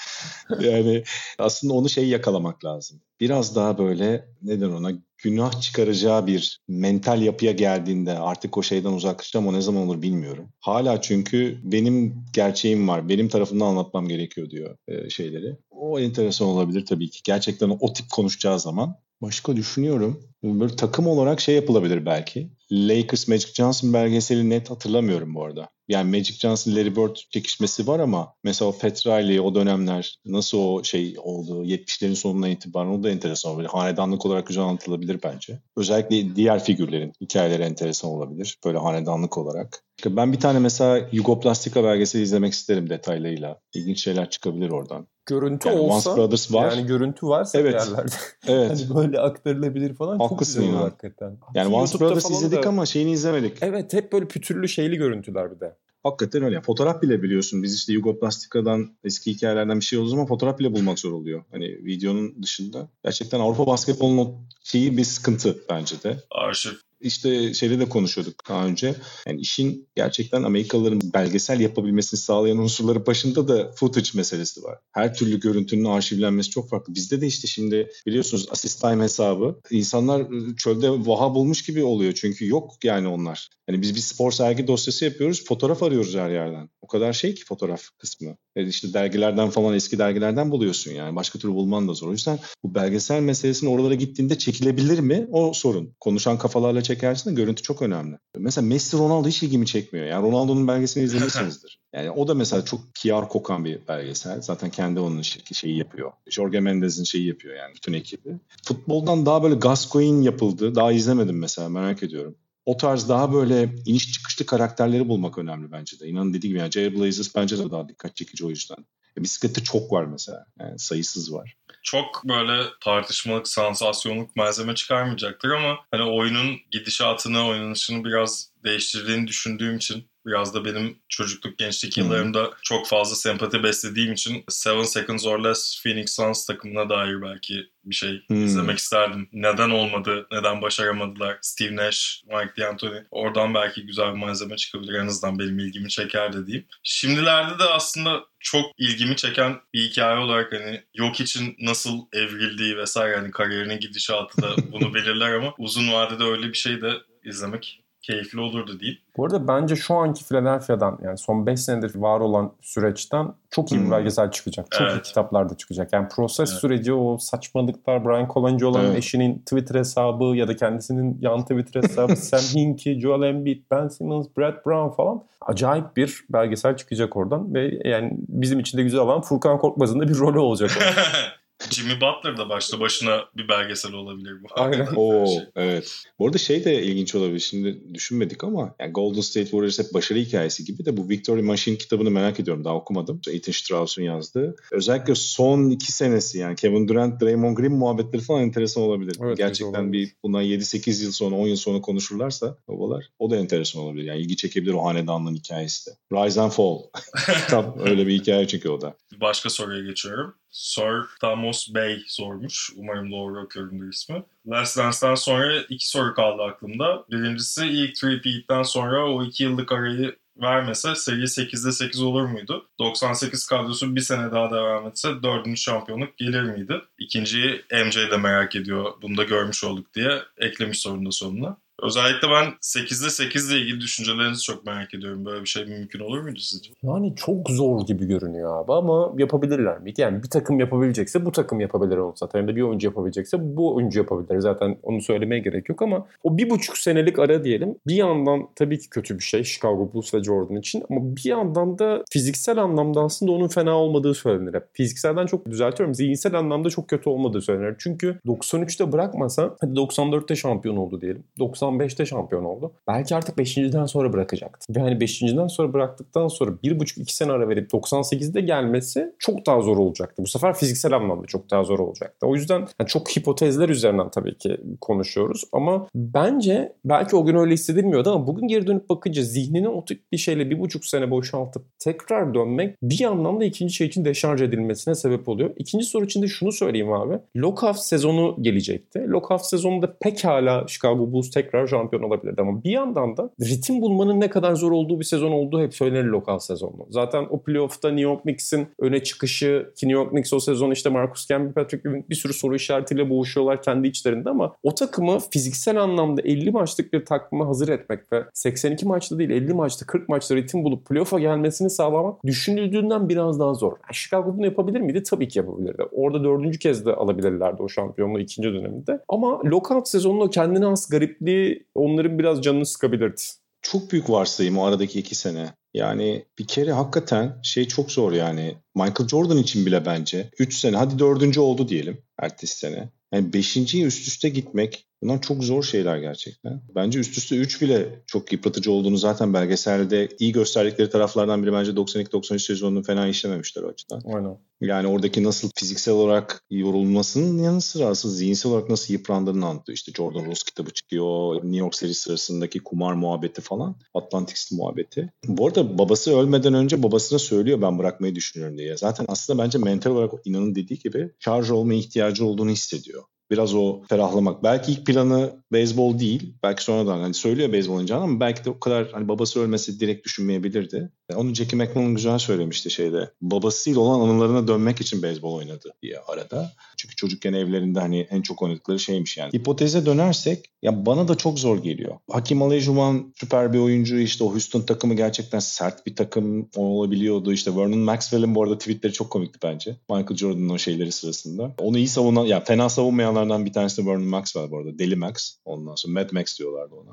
Yani aslında onu şey yakalamak lazım. Biraz daha böyle neden ona günah çıkaracağı bir mental yapıya geldiğinde artık o şeyden uzaklaşacağım o ne zaman olur bilmiyorum. Hala çünkü benim gerçeğim var. Benim tarafımdan anlatmam gerekiyor diyor e, şeyleri. O enteresan olabilir tabii ki. Gerçekten o tip konuşacağı zaman. Başka düşünüyorum. Böyle takım olarak şey yapılabilir belki. Lakers Magic Johnson belgeseli net hatırlamıyorum bu arada. Yani Magic Johnson Larry Bird çekişmesi var ama mesela Pat Riley o dönemler nasıl o şey oldu 70'lerin sonuna itibaren o da enteresan olabilir. Hanedanlık olarak güzel anlatılabilir bence. Özellikle diğer figürlerin hikayeleri enteresan olabilir. Böyle hanedanlık olarak. Ben bir tane mesela Yugoplastika belgeseli izlemek isterim detaylarıyla. İlginç şeyler çıkabilir oradan. Görüntü Yani olsa Once Brothers var. yani görüntü varsa Evet. yerlerde Evet. hani böyle aktarılabilir falan çok Haklısın güzel olur ya. hakikaten. Yani Once YouTube'da Brothers izledik da- ama şeyini izlemedik. Evet hep böyle pütürlü şeyli görüntüler bir de. Hakikaten öyle. Fotoğraf bile biliyorsun. Biz işte Yugoplastika'dan eski hikayelerden bir şey olduğu zaman fotoğraf bile bulmak zor oluyor. Hani videonun dışında. Gerçekten Avrupa basketbolunun şeyi bir sıkıntı bence de. Arşiv. İşte şeyde de konuşuyorduk daha önce. Yani işin gerçekten Amerikalıların belgesel yapabilmesini sağlayan unsurları başında da footage meselesi var. Her türlü görüntünün arşivlenmesi çok farklı. Bizde de işte şimdi biliyorsunuz assist time hesabı. İnsanlar çölde vaha bulmuş gibi oluyor. Çünkü yok yani onlar. Hani biz bir spor sergi dosyası yapıyoruz. Fotoğraf arıyoruz her yerden. O kadar şey ki fotoğraf kısmı. Yani işte dergilerden falan eski dergilerden buluyorsun yani. Başka türlü bulman da zor. O yüzden bu belgesel meselesinin oralara gittiğinde çekilebilir mi? O sorun. Konuşan kafalarla çekersin de görüntü çok önemli. Mesela Messi Ronaldo hiç ilgimi çekmiyor. Yani Ronaldo'nun belgeselini izlemişsinizdir. Yani o da mesela çok PR kokan bir belgesel. Zaten kendi onun şeyi yapıyor. Jorge Mendez'in şeyi yapıyor yani bütün ekibi. Futboldan daha böyle Gascoigne yapıldı. Daha izlemedim mesela merak ediyorum. O tarz daha böyle iniş çıkışlı karakterleri bulmak önemli bence de. İnanın dediğim gibi yani Blazers bence de daha dikkat çekici o yüzden. E, bisiklette çok var mesela. Yani sayısız var. çok böyle tartışmalık, sansasyonluk malzeme çıkarmayacaktır ama hani oyunun gidişatını, oynanışını biraz değiştirdiğini düşündüğüm için biraz da benim çocukluk, gençlik Hı. yıllarımda çok fazla sempati beslediğim için Seven Seconds or Less Phoenix Suns takımına dair belki bir şey Hmm. izlemek isterdim. Neden olmadı, neden başaramadılar? Steve Nash, Mike D'Antoni. Oradan belki güzel bir malzeme çıkabilir. En azından benim ilgimi çeker de diyeyim. Şimdilerde de aslında çok ilgimi çeken bir hikaye olarak hani yok için nasıl evrildiği vesaire hani kariyerinin gidişatı da bunu belirler ama uzun vadede öyle bir şey de izlemek keyifli olurdu diyeyim. Bu arada bence şu anki Philadelphia'dan yani son 5 senedir var olan süreçten çok iyi bir Hmm. belgesel çıkacak. Çok iyi Evet. kitaplar da çıkacak. Yani proses Evet. süreci o saçmalıklar Brian Colancio'ların Evet. eşinin Twitter hesabı ya da kendisinin yan Twitter hesabı Sam Hinkie, Joel Embiid, Ben Simmons, Brad Brown falan acayip bir belgesel çıkacak oradan ve yani bizim için de güzel olan Furkan Korkmaz'ın da bir rolü olacak. Jimmy Butler da başta başına bir belgesel olabilir bu. Aynen. Oo evet. Bu arada şey de ilginç olabilir. Şimdi düşünmedik ama yani Golden State Warriors hep başarı hikayesi gibi de bu Victory Machine kitabını merak ediyorum. Daha okumadım. Ethan Strauss'un yazdığı. Özellikle son iki senesi yani Kevin Durant, Draymond Green muhabbetleri falan enteresan olabilir. Evet, Gerçekten bir bundan 7-8 yıl sonra 10 yıl sonra konuşurlarsa babalar o da enteresan olabilir. Yani ilgi çekebilir o hanedanlığın hikayesi de. Rise and Fall. Tam öyle bir hikaye çünkü o da. Başka soruya geçiyorum. Sir Thamos Bey sormuş. Umarım doğru okuyorumdur ismi. Last Dance'den sonra iki soru kaldı aklımda. Birincisi ilk three-peat'ten sonra o iki yıllık arayı vermese seri 8'de 8 olur muydu? 98 kadrosu bir sene daha devam etse dördüncü şampiyonluk gelir miydi? İkinciyi MJ de merak ediyor. Bunu da görmüş olduk diye eklemiş sorunun da sonuna. Özellikle ben 8'de 8 ile ilgili düşüncelerinizi çok merak ediyorum. Böyle bir şey mümkün olur muydu sizce? Yani çok zor gibi görünüyor abi ama yapabilirler mi? Yani bir takım yapabilecekse bu takım yapabilir onu zaten. De bir oyuncu yapabilecekse bu oyuncu yapabilir. Zaten onu söylemeye gerek yok ama o bir buçuk senelik ara diyelim bir yandan tabii ki kötü bir şey Chicago Bulls ve Jordan için ama bir yandan da fiziksel anlamda aslında onun fena olmadığı söylenir hep. Fizikselden çok düzeltiyorum. Zihinsel anlamda çok kötü olmadığı söylenir. Çünkü 93'te bırakmasa hadi 94'te şampiyon oldu diyelim. 95 95'te şampiyon oldu. Belki artık 5.den sonra bırakacaktı. Ve hani 5.den sonra bıraktıktan sonra 1,5-2 sene ara verip 98'de gelmesi çok daha zor olacaktı. Bu sefer fiziksel anlamda çok daha zor olacaktı. O yüzden yani çok hipotezler üzerinden tabii ki konuşuyoruz. Ama bence belki o gün öyle hissedilmiyordu ama bugün geri dönüp bakınca zihnini o tip bir şeyle bir buçuk sene boşaltıp tekrar dönmek bir anlamda ikinci şey için deşarj edilmesine sebep oluyor. İkinci soru için de şunu söyleyeyim abi. Lockout sezonu gelecekti. Lockout sezonunda pekala Chicago Bulls tekrar şampiyon olabilirdi ama bir yandan da ritim bulmanın ne kadar zor olduğu bir sezon olduğu hep söylenir lockout sezonu. Zaten o playoff'ta New York Knicks'in öne çıkışı ki New York Knicks o sezon işte Marcus Camby, Patrick Ewing bir sürü soru işaretiyle boğuşuyorlar kendi içlerinde ama o takımı fiziksel anlamda 50 maçlık bir takıma hazır etmek ve 82 maçta değil 50 maçta 40 maçta ritim bulup playoff'a gelmesini sağlamak düşünüldüğünden biraz daha zor. Yani Chicago bunu yapabilir miydi? Tabii ki yapabilirdi. Orada dördüncü kez de alabilirlerdi o şampiyonluğu ikinci döneminde. Ama lockout sezonunda kendine has garipliği onların biraz canını sıkabilirdi. Çok büyük varsayım o aradaki iki sene. Yani bir kere hakikaten şey çok zor yani. Michael Jordan için bile bence 3 sene hadi dördüncü oldu diyelim ertesi sene. Yani beşinciyi üst üste gitmek bunlar çok zor şeyler gerçekten. Bence üst üste 3 bile çok yıpratıcı olduğunu zaten belgeselde iyi gösterdikleri taraflardan biri bence 92-93 sezonunu fena işlememişler o açıdan. Aynen. Yani oradaki nasıl fiziksel olarak yorulmasının yanı sıra asıl zihinsel olarak nasıl yıprandığını anlatıyor. İşte Jordan Rose kitabı çıkıyor, New York serisi sırasındaki kumar muhabbeti falan, Atlantic City muhabbeti. Bu arada babası ölmeden önce babasına söylüyor ben bırakmayı düşünüyorum diye. Zaten aslında bence mental olarak inanın dediği gibi şarj olmaya ihtiyacı olduğunu hissediyor biraz o ferahlamak. Belki ilk planı beyzbol değil. Belki sonradan hani söylüyor beyzbol oynayacağını ama belki de o kadar hani babası ölmesi direkt düşünmeyebilirdi. Onu Jackie McMullen güzel söylemişti şeyde. Babasıyla olan anılarına dönmek için beyzbol oynadı diye arada. Çünkü çocukken evlerinde hani en çok oynadıkları şeymiş yani. Hipoteze dönersek ya bana da çok zor geliyor. Hakim Olajuwon süper bir oyuncu. işte o Houston takımı gerçekten sert bir takım olabiliyordu. İşte Vernon Maxwell'in bu arada tweetleri çok komikti bence. Michael Jordan'ın o şeyleri sırasında. Onu iyi savunan, ya fena savunmayanlardan bir tanesi de Vernon Maxwell bu arada. Deli Max. Ondan sonra Mad Max diyorlardı ona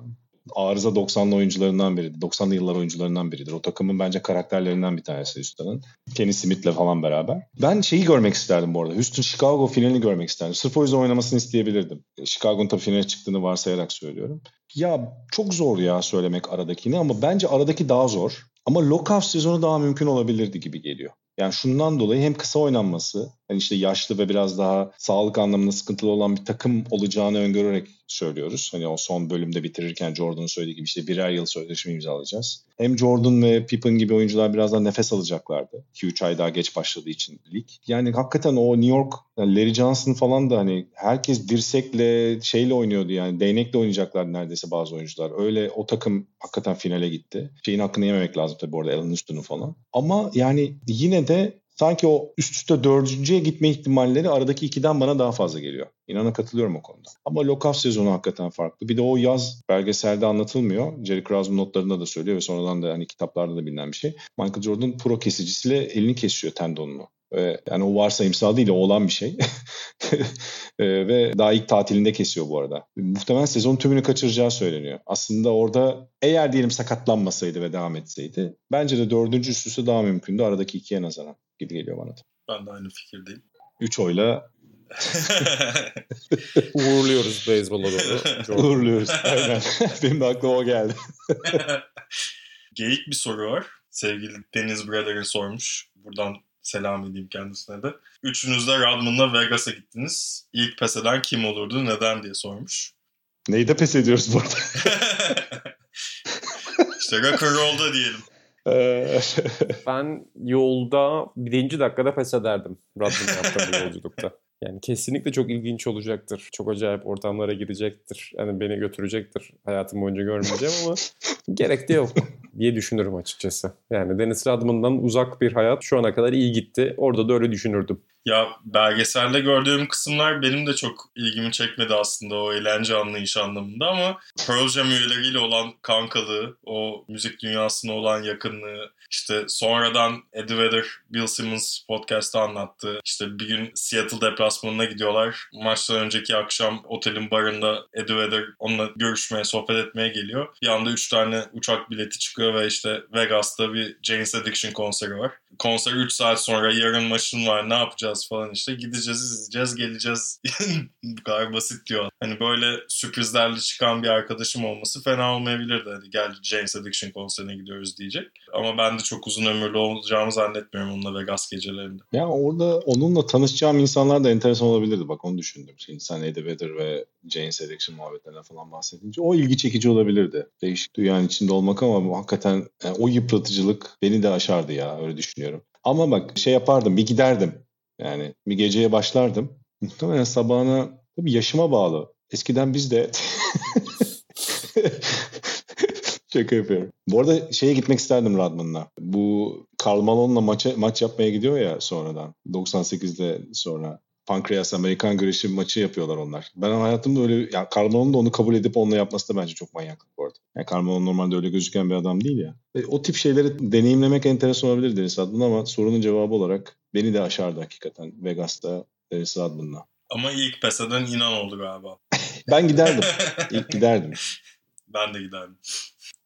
arıza 90'lı oyuncularından biridir. 90'lı yıllar oyuncularından biridir. O takımın bence karakterlerinden bir tanesi Houston'ın. Kenny Smith'le falan beraber. Ben şeyi görmek isterdim bu arada. Houston Chicago finalini görmek isterdim. Sırf o yüzden oynamasını isteyebilirdim. Chicago'nun tabii finale çıktığını varsayarak söylüyorum. Ya çok zor ya söylemek aradakini ama bence aradaki daha zor. Ama lockout sezonu daha mümkün olabilirdi gibi geliyor. Yani şundan dolayı hem kısa oynanması, hani işte yaşlı ve biraz daha sağlık anlamında sıkıntılı olan bir takım olacağını öngörerek söylüyoruz. Hani o son bölümde bitirirken Jordan'ın söylediği gibi işte birer yıl sözleşme imzalayacağız. Hem Jordan ve Pippen gibi oyuncular biraz daha nefes alacaklardı. 2-3 ay daha geç başladığı için lig. Yani hakikaten o New York, yani Larry Johnson falan da hani herkes dirsekle şeyle oynuyordu yani değnekle oynayacaklar neredeyse bazı oyuncular. Öyle o takım hakikaten finale gitti. Şeyin hakkını yememek lazım tabii orada Alan Houston'u falan. Ama yani yine de sanki o üst üste dördüncüye gitme ihtimalleri aradaki ikiden bana daha fazla geliyor. İnanın katılıyorum o konuda. Ama lockout sezonu hakikaten farklı. Bir de o yaz belgeselde anlatılmıyor. Jerry Krause'un notlarında da söylüyor ve sonradan da hani kitaplarda da bilinen bir şey. Michael Jordan pro kesicisiyle elini kesiyor tendonunu. Yani o varsayımsal değil o olan bir şey. ve daha ilk tatilinde kesiyor bu arada. Muhtemelen sezon tümünü kaçıracağı söyleniyor. Aslında orada eğer diyelim sakatlanmasaydı ve devam etseydi bence de dördüncü üst üste daha mümkündü aradaki ikiye nazaran gibi geliyor bana da. Ben de aynı fikirdeyim. Üç oyla Uğurluyoruz beyzbola doğru. Uğurluyoruz. Aynen. Benim de aklıma o geldi. Geyik bir soru var. Sevgili Deniz Brother'ın sormuş. Buradan selam edeyim kendisine de. Üçünüz de Rodman'la Vegas'a gittiniz. İlk pes eden kim olurdu, neden diye sormuş. Neyi de pes ediyoruz burada? işte rock'n'roll'da diyelim. ben yolda birinci dakikada pes ederdim Rodman yaptığı yolculukta. Yani kesinlikle çok ilginç olacaktır. Çok acayip ortamlara girecektir. Yani beni götürecektir. Hayatım boyunca görmeyeceğim ama gerek de yok diye düşünürüm açıkçası. Yani Deniz Radman'dan uzak bir hayat şu ana kadar iyi gitti. Orada da öyle düşünürdüm. Ya belgeselde gördüğüm kısımlar benim de çok ilgimi çekmedi aslında o eğlence anlayışı anlamında ama Pearl Jam üyeleriyle olan kankalığı, o müzik dünyasına olan yakınlığı, işte sonradan Eddie Vedder, Bill Simmons podcast'ta anlattı. İşte bir gün Seattle deplasmanına gidiyorlar. Maçtan önceki akşam otelin barında Eddie Vedder onunla görüşmeye, sohbet etmeye geliyor. Bir anda 3 tane uçak bileti çıkıyor ve işte Vegas'ta bir Jane's Addiction konseri var. Konser 3 saat sonra yarın maçın var ne yapacağız oynayacağız falan işte. Gideceğiz, izleyeceğiz, geleceğiz. Bu kadar basit diyor. Hani böyle sürprizlerle çıkan bir arkadaşım olması fena olmayabilirdi. Hani gel James Addiction konserine gidiyoruz diyecek. Ama ben de çok uzun ömürlü olacağımı zannetmiyorum onunla Vegas gecelerinde. Ya orada onunla tanışacağım insanlar da enteresan olabilirdi. Bak onu düşündüm. Şimdi sen Eddie Vedder ve James Addiction muhabbetlerine falan bahsedince o ilgi çekici olabilirdi. Değişik dünyanın içinde olmak ama hakikaten yani o yıpratıcılık beni de aşardı ya öyle düşünüyorum. Ama bak şey yapardım bir giderdim. Yani bir geceye başlardım. Muhtemelen sabahına tabii yaşıma bağlı. Eskiden biz de Şaka yapıyorum. Bu arada şeye gitmek isterdim Radman'la. Bu Karl Malone'la maça, maç yapmaya gidiyor ya sonradan. 98'de sonra. Pankreas Amerikan güreşi maçı yapıyorlar onlar. Ben hayatımda öyle, yani Karl Malone da onu kabul edip onunla yapması da bence çok manyaklık bu arada. Yani Karl Malone normalde öyle gözüken bir adam değil ya. E, o tip şeyleri deneyimlemek enteresan olabilir Deniz Adnan ama sorunun cevabı olarak beni de aşardı hakikaten Vegas'ta Deniz Adnan'la. Ama ilk pes eden inan oldu galiba. ben giderdim. İlk giderdim. Ben de giderdim.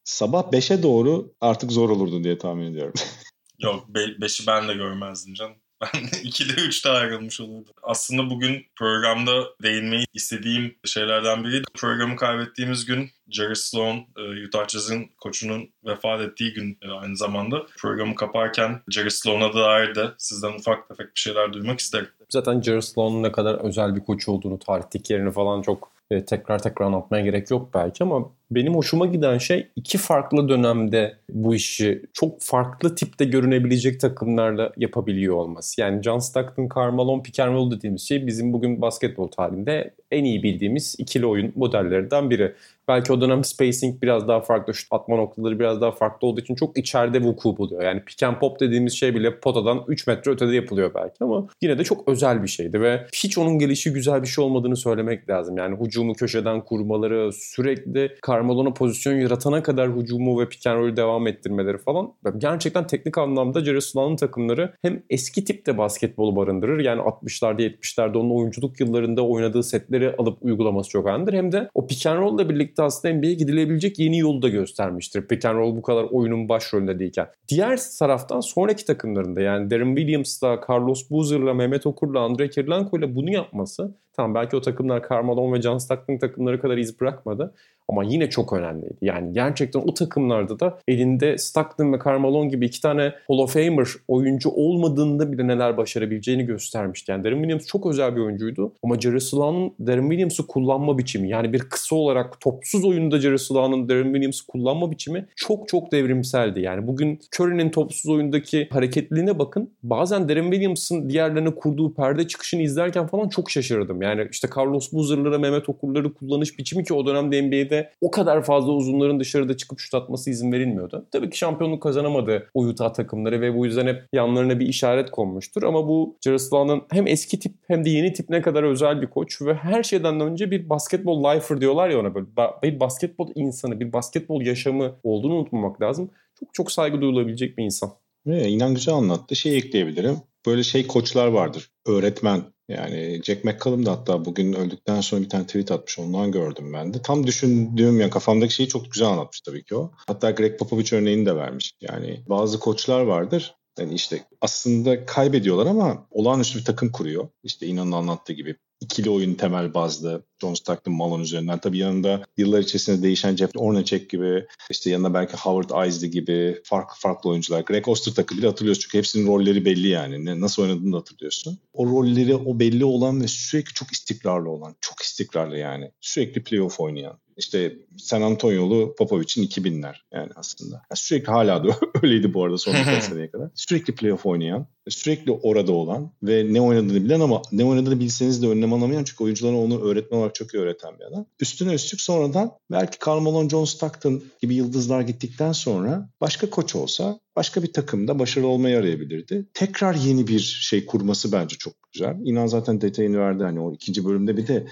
Sabah 5'e doğru artık zor olurdu diye tahmin ediyorum. Yok 5'i ben de görmezdim canım. Ben 2'de 3'te ayrılmış olurdu. Aslında bugün programda değinmeyi istediğim şeylerden biri programı kaybettiğimiz gün Jerry Sloan, e, Utah Jazz'ın koçunun vefat ettiği gün e, aynı zamanda. Programı kaparken Jerry Sloan'a dair de sizden ufak tefek bir şeyler duymak isterim. Zaten Jerry Sloan'un ne kadar özel bir koç olduğunu, tarihteki yerini falan çok e, tekrar tekrar anlatmaya gerek yok belki ama benim hoşuma giden şey iki farklı dönemde bu işi çok farklı tipte görünebilecek takımlarla yapabiliyor olması. Yani John Stockton, Carmelo, pick and roll dediğimiz şey bizim bugün basketbol tarihinde en iyi bildiğimiz ikili oyun modellerinden biri. Belki o dönem spacing biraz daha farklı, şut atma noktaları biraz daha farklı olduğu için çok içeride vuku buluyor. Yani pick and pop dediğimiz şey bile potadan 3 metre ötede yapılıyor belki ama yine de çok özel bir şeydi ve hiç onun gelişi güzel bir şey olmadığını söylemek lazım. Yani hücumu köşeden kurmaları, sürekli Carmelo'na pozisyon yaratana kadar hücumu ve pick and roll'ü devam ettirmeleri falan. Gerçekten teknik anlamda Jerry Sloan'ın takımları hem eski tipte basketbolu barındırır. Yani 60'larda 70'lerde onun oyunculuk yıllarında oynadığı setleri alıp uygulaması çok önemlidir. Hem de o pick and roll ile birlikte aslında NBA'ye gidilebilecek yeni yolu da göstermiştir. Pick and roll bu kadar oyunun başrolünde değilken. Diğer taraftan sonraki takımlarında yani Darren Williams'la, Carlos Boozer'la, Mehmet Okur'la, Andre Kirilenko'yla bunu yapması Tamam belki o takımlar Carmelo ve John Stockton takımları kadar iz bırakmadı. Ama yine çok önemliydi. Yani gerçekten o takımlarda da elinde Stockton ve Carmelo gibi iki tane Hall of Famer oyuncu olmadığında bile neler başarabileceğini göstermişti. Yani Darren Williams çok özel bir oyuncuydu. Ama Jerry Sloan'ın Darren Williams'ı kullanma biçimi yani bir kısa olarak topsuz oyunda Jerry Sloan'ın Darren Williams'ı kullanma biçimi çok çok devrimseldi. Yani bugün Curry'nin topsuz oyundaki hareketliliğine bakın. Bazen Darren Williams'ın diğerlerine kurduğu perde çıkışını izlerken falan çok şaşırdım. Yani işte Carlos Boozer'lara, Mehmet Okur'ları kullanış biçimi ki o dönemde NBA'de o kadar fazla uzunların dışarıda çıkıp şut atması izin verilmiyordu. Tabii ki şampiyonluk kazanamadı o Utah takımları ve bu yüzden hep yanlarına bir işaret konmuştur. Ama bu Jerusalem'ın hem eski tip hem de yeni tip ne kadar özel bir koç ve her şeyden önce bir basketbol lifer diyorlar ya ona böyle. Bir basketbol insanı, bir basketbol yaşamı olduğunu unutmamak lazım. Çok çok saygı duyulabilecek bir insan. Ve inan güzel anlattı. Şey ekleyebilirim. Böyle şey koçlar vardır. Öğretmen yani Jack McCallum da hatta bugün öldükten sonra bir tane tweet atmış. Ondan gördüm ben de. Tam düşündüğüm ya kafamdaki şeyi çok güzel anlatmış tabii ki o. Hatta Greg Popovich örneğini de vermiş. Yani bazı koçlar vardır. Yani işte aslında kaybediyorlar ama olağanüstü bir takım kuruyor. İşte İnan'ın anlattığı gibi ikili oyun temel bazlı John Stockton, Malone üzerinden. Tabii yanında yıllar içerisinde değişen Jeff Hornacek gibi, işte yanında belki Howard Isley gibi farklı farklı oyuncular. Greg Ostertag'ı bile hatırlıyorsun çünkü hepsinin rolleri belli yani. Ne, nasıl oynadığını da hatırlıyorsun. O rolleri o belli olan ve sürekli çok istikrarlı olan, çok istikrarlı yani. Sürekli playoff oynayan işte San Antonio'lu Popovic'in 2000'ler yani aslında. Yani sürekli hala da öyleydi bu arada son birkaç seneye kadar. Sürekli playoff oynayan, sürekli orada olan ve ne oynadığını bilen ama ne oynadığını bilseniz de önlem alamayan çünkü oyunculara onu öğretmen olarak çok iyi öğreten bir adam. Üstüne üstlük sonradan belki Karl Malone, John Stockton gibi yıldızlar gittikten sonra başka koç olsa başka bir takımda başarılı olmayı arayabilirdi. Tekrar yeni bir şey kurması bence çok güzel. İnan zaten detayını verdi hani o ikinci bölümde bir de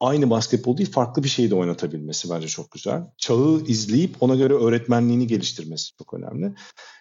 aynı basketbol değil farklı bir şeyi de oynatabilmesi bence çok güzel. Çağı izleyip ona göre öğretmenliğini geliştirmesi çok önemli.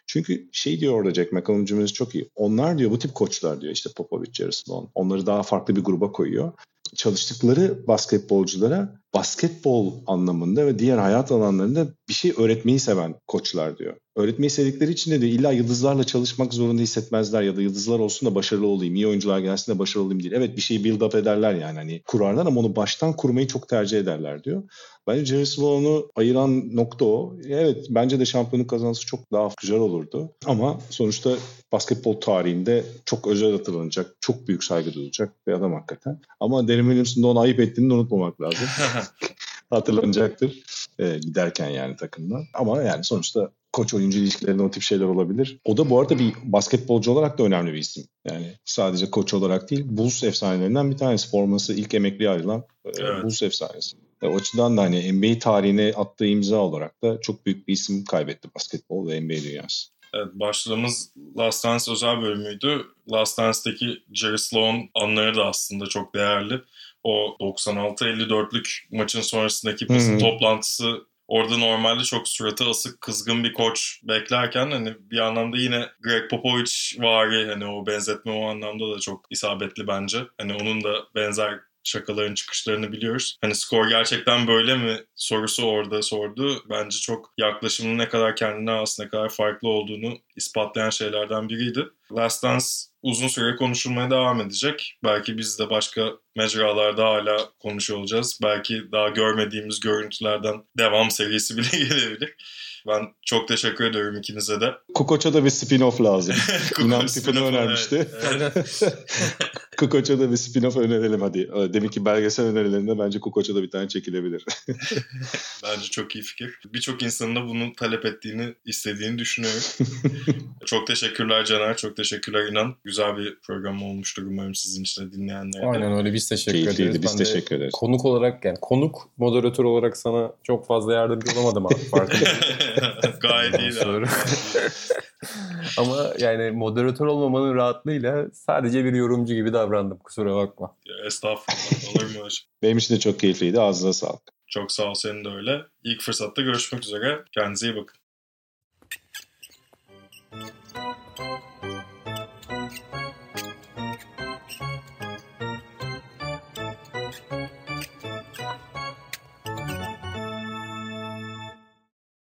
Çünkü şey diyor orada Jack McCallum çok iyi. Onlar diyor bu tip koçlar diyor işte Popovich, Jerry Sloan. Onları daha farklı bir gruba koyuyor. Çalıştıkları basketbolculara basketbol anlamında ve diğer hayat alanlarında bir şey öğretmeyi seven koçlar diyor. Öğretmeyi sevdikleri için de diyor illa yıldızlarla çalışmak zorunda hissetmezler ya da yıldızlar olsun da başarılı olayım, iyi oyuncular gelsin de başarılı olayım değil. Evet bir şeyi build up ederler yani hani kurarlar ama onu baştan kurmayı çok tercih ederler diyor. Bence Jerry Sloan'u ayıran nokta o. Evet bence de şampiyonluk kazanması çok daha güzel olurdu. Ama sonuçta basketbol tarihinde çok özel hatırlanacak, çok büyük saygı duyulacak bir adam hakikaten. Ama Derin Williams'ın da onu ayıp ettiğini unutmamak lazım. Hatırlanacaktır e, giderken yani takımdan. Ama yani sonuçta koç oyuncu ilişkilerinde o tip şeyler olabilir. O da bu arada bir basketbolcu olarak da önemli bir isim. Yani sadece koç olarak değil, Bulls efsanelerinden bir tanesi. Forması ilk emekli ayrılan e, evet. Bulls efsanesi. E, o açıdan da hani NBA tarihine attığı imza olarak da çok büyük bir isim kaybetti basketbol ve NBA dünyası. Evet, başlığımız Last Dance özel bölümüydü. Last Dance'deki Jerry Sloan anları da aslında çok değerli. O 96-54'lük maçın sonrasındaki basın toplantısı Orada normalde çok suratı asık, kızgın bir koç beklerken hani bir anlamda yine Greg Popovich vari hani o benzetme o anlamda da çok isabetli bence. Hani onun da benzer şakaların çıkışlarını biliyoruz. Hani skor gerçekten böyle mi sorusu orada sordu. Bence çok yaklaşımın ne kadar kendine has ne kadar farklı olduğunu ispatlayan şeylerden biriydi. Last Dance uzun süre konuşulmaya devam edecek. Belki biz de başka mecralarda hala konuşuyor olacağız. Belki daha görmediğimiz görüntülerden devam serisi bile gelebilir. Ben çok teşekkür ediyorum ikinize de. Kukoç'a da bir spin-off lazım. İnan tipini önermişti. Evet. Kukoç'a da bir spin-off önerelim hadi. Demek ki belgesel önerilerinde bence Kukoç'a da bir tane çekilebilir. bence çok iyi fikir. Birçok insanın da bunu talep ettiğini, istediğini düşünüyorum. çok teşekkürler Caner, çok teşekkürler İnan. Güzel bir program olmuştur umarım sizin için de dinleyenlere. Aynen öyle biz teşekkür Keyifliydi, ederiz. Biz ben teşekkür ederiz. Konuk olarak yani konuk moderatör olarak sana çok fazla yardımcı olamadım abi. Gayet iyi. Ama yani moderatör olmamanın rahatlığıyla sadece bir yorumcu gibi davrandım. Kusura bakma. Ya, estağfurullah. Olur mu Benim için de çok keyifliydi. Ağzına sağlık. Çok sağ ol senin de öyle. İlk fırsatta görüşmek üzere. Kendinize iyi bakın.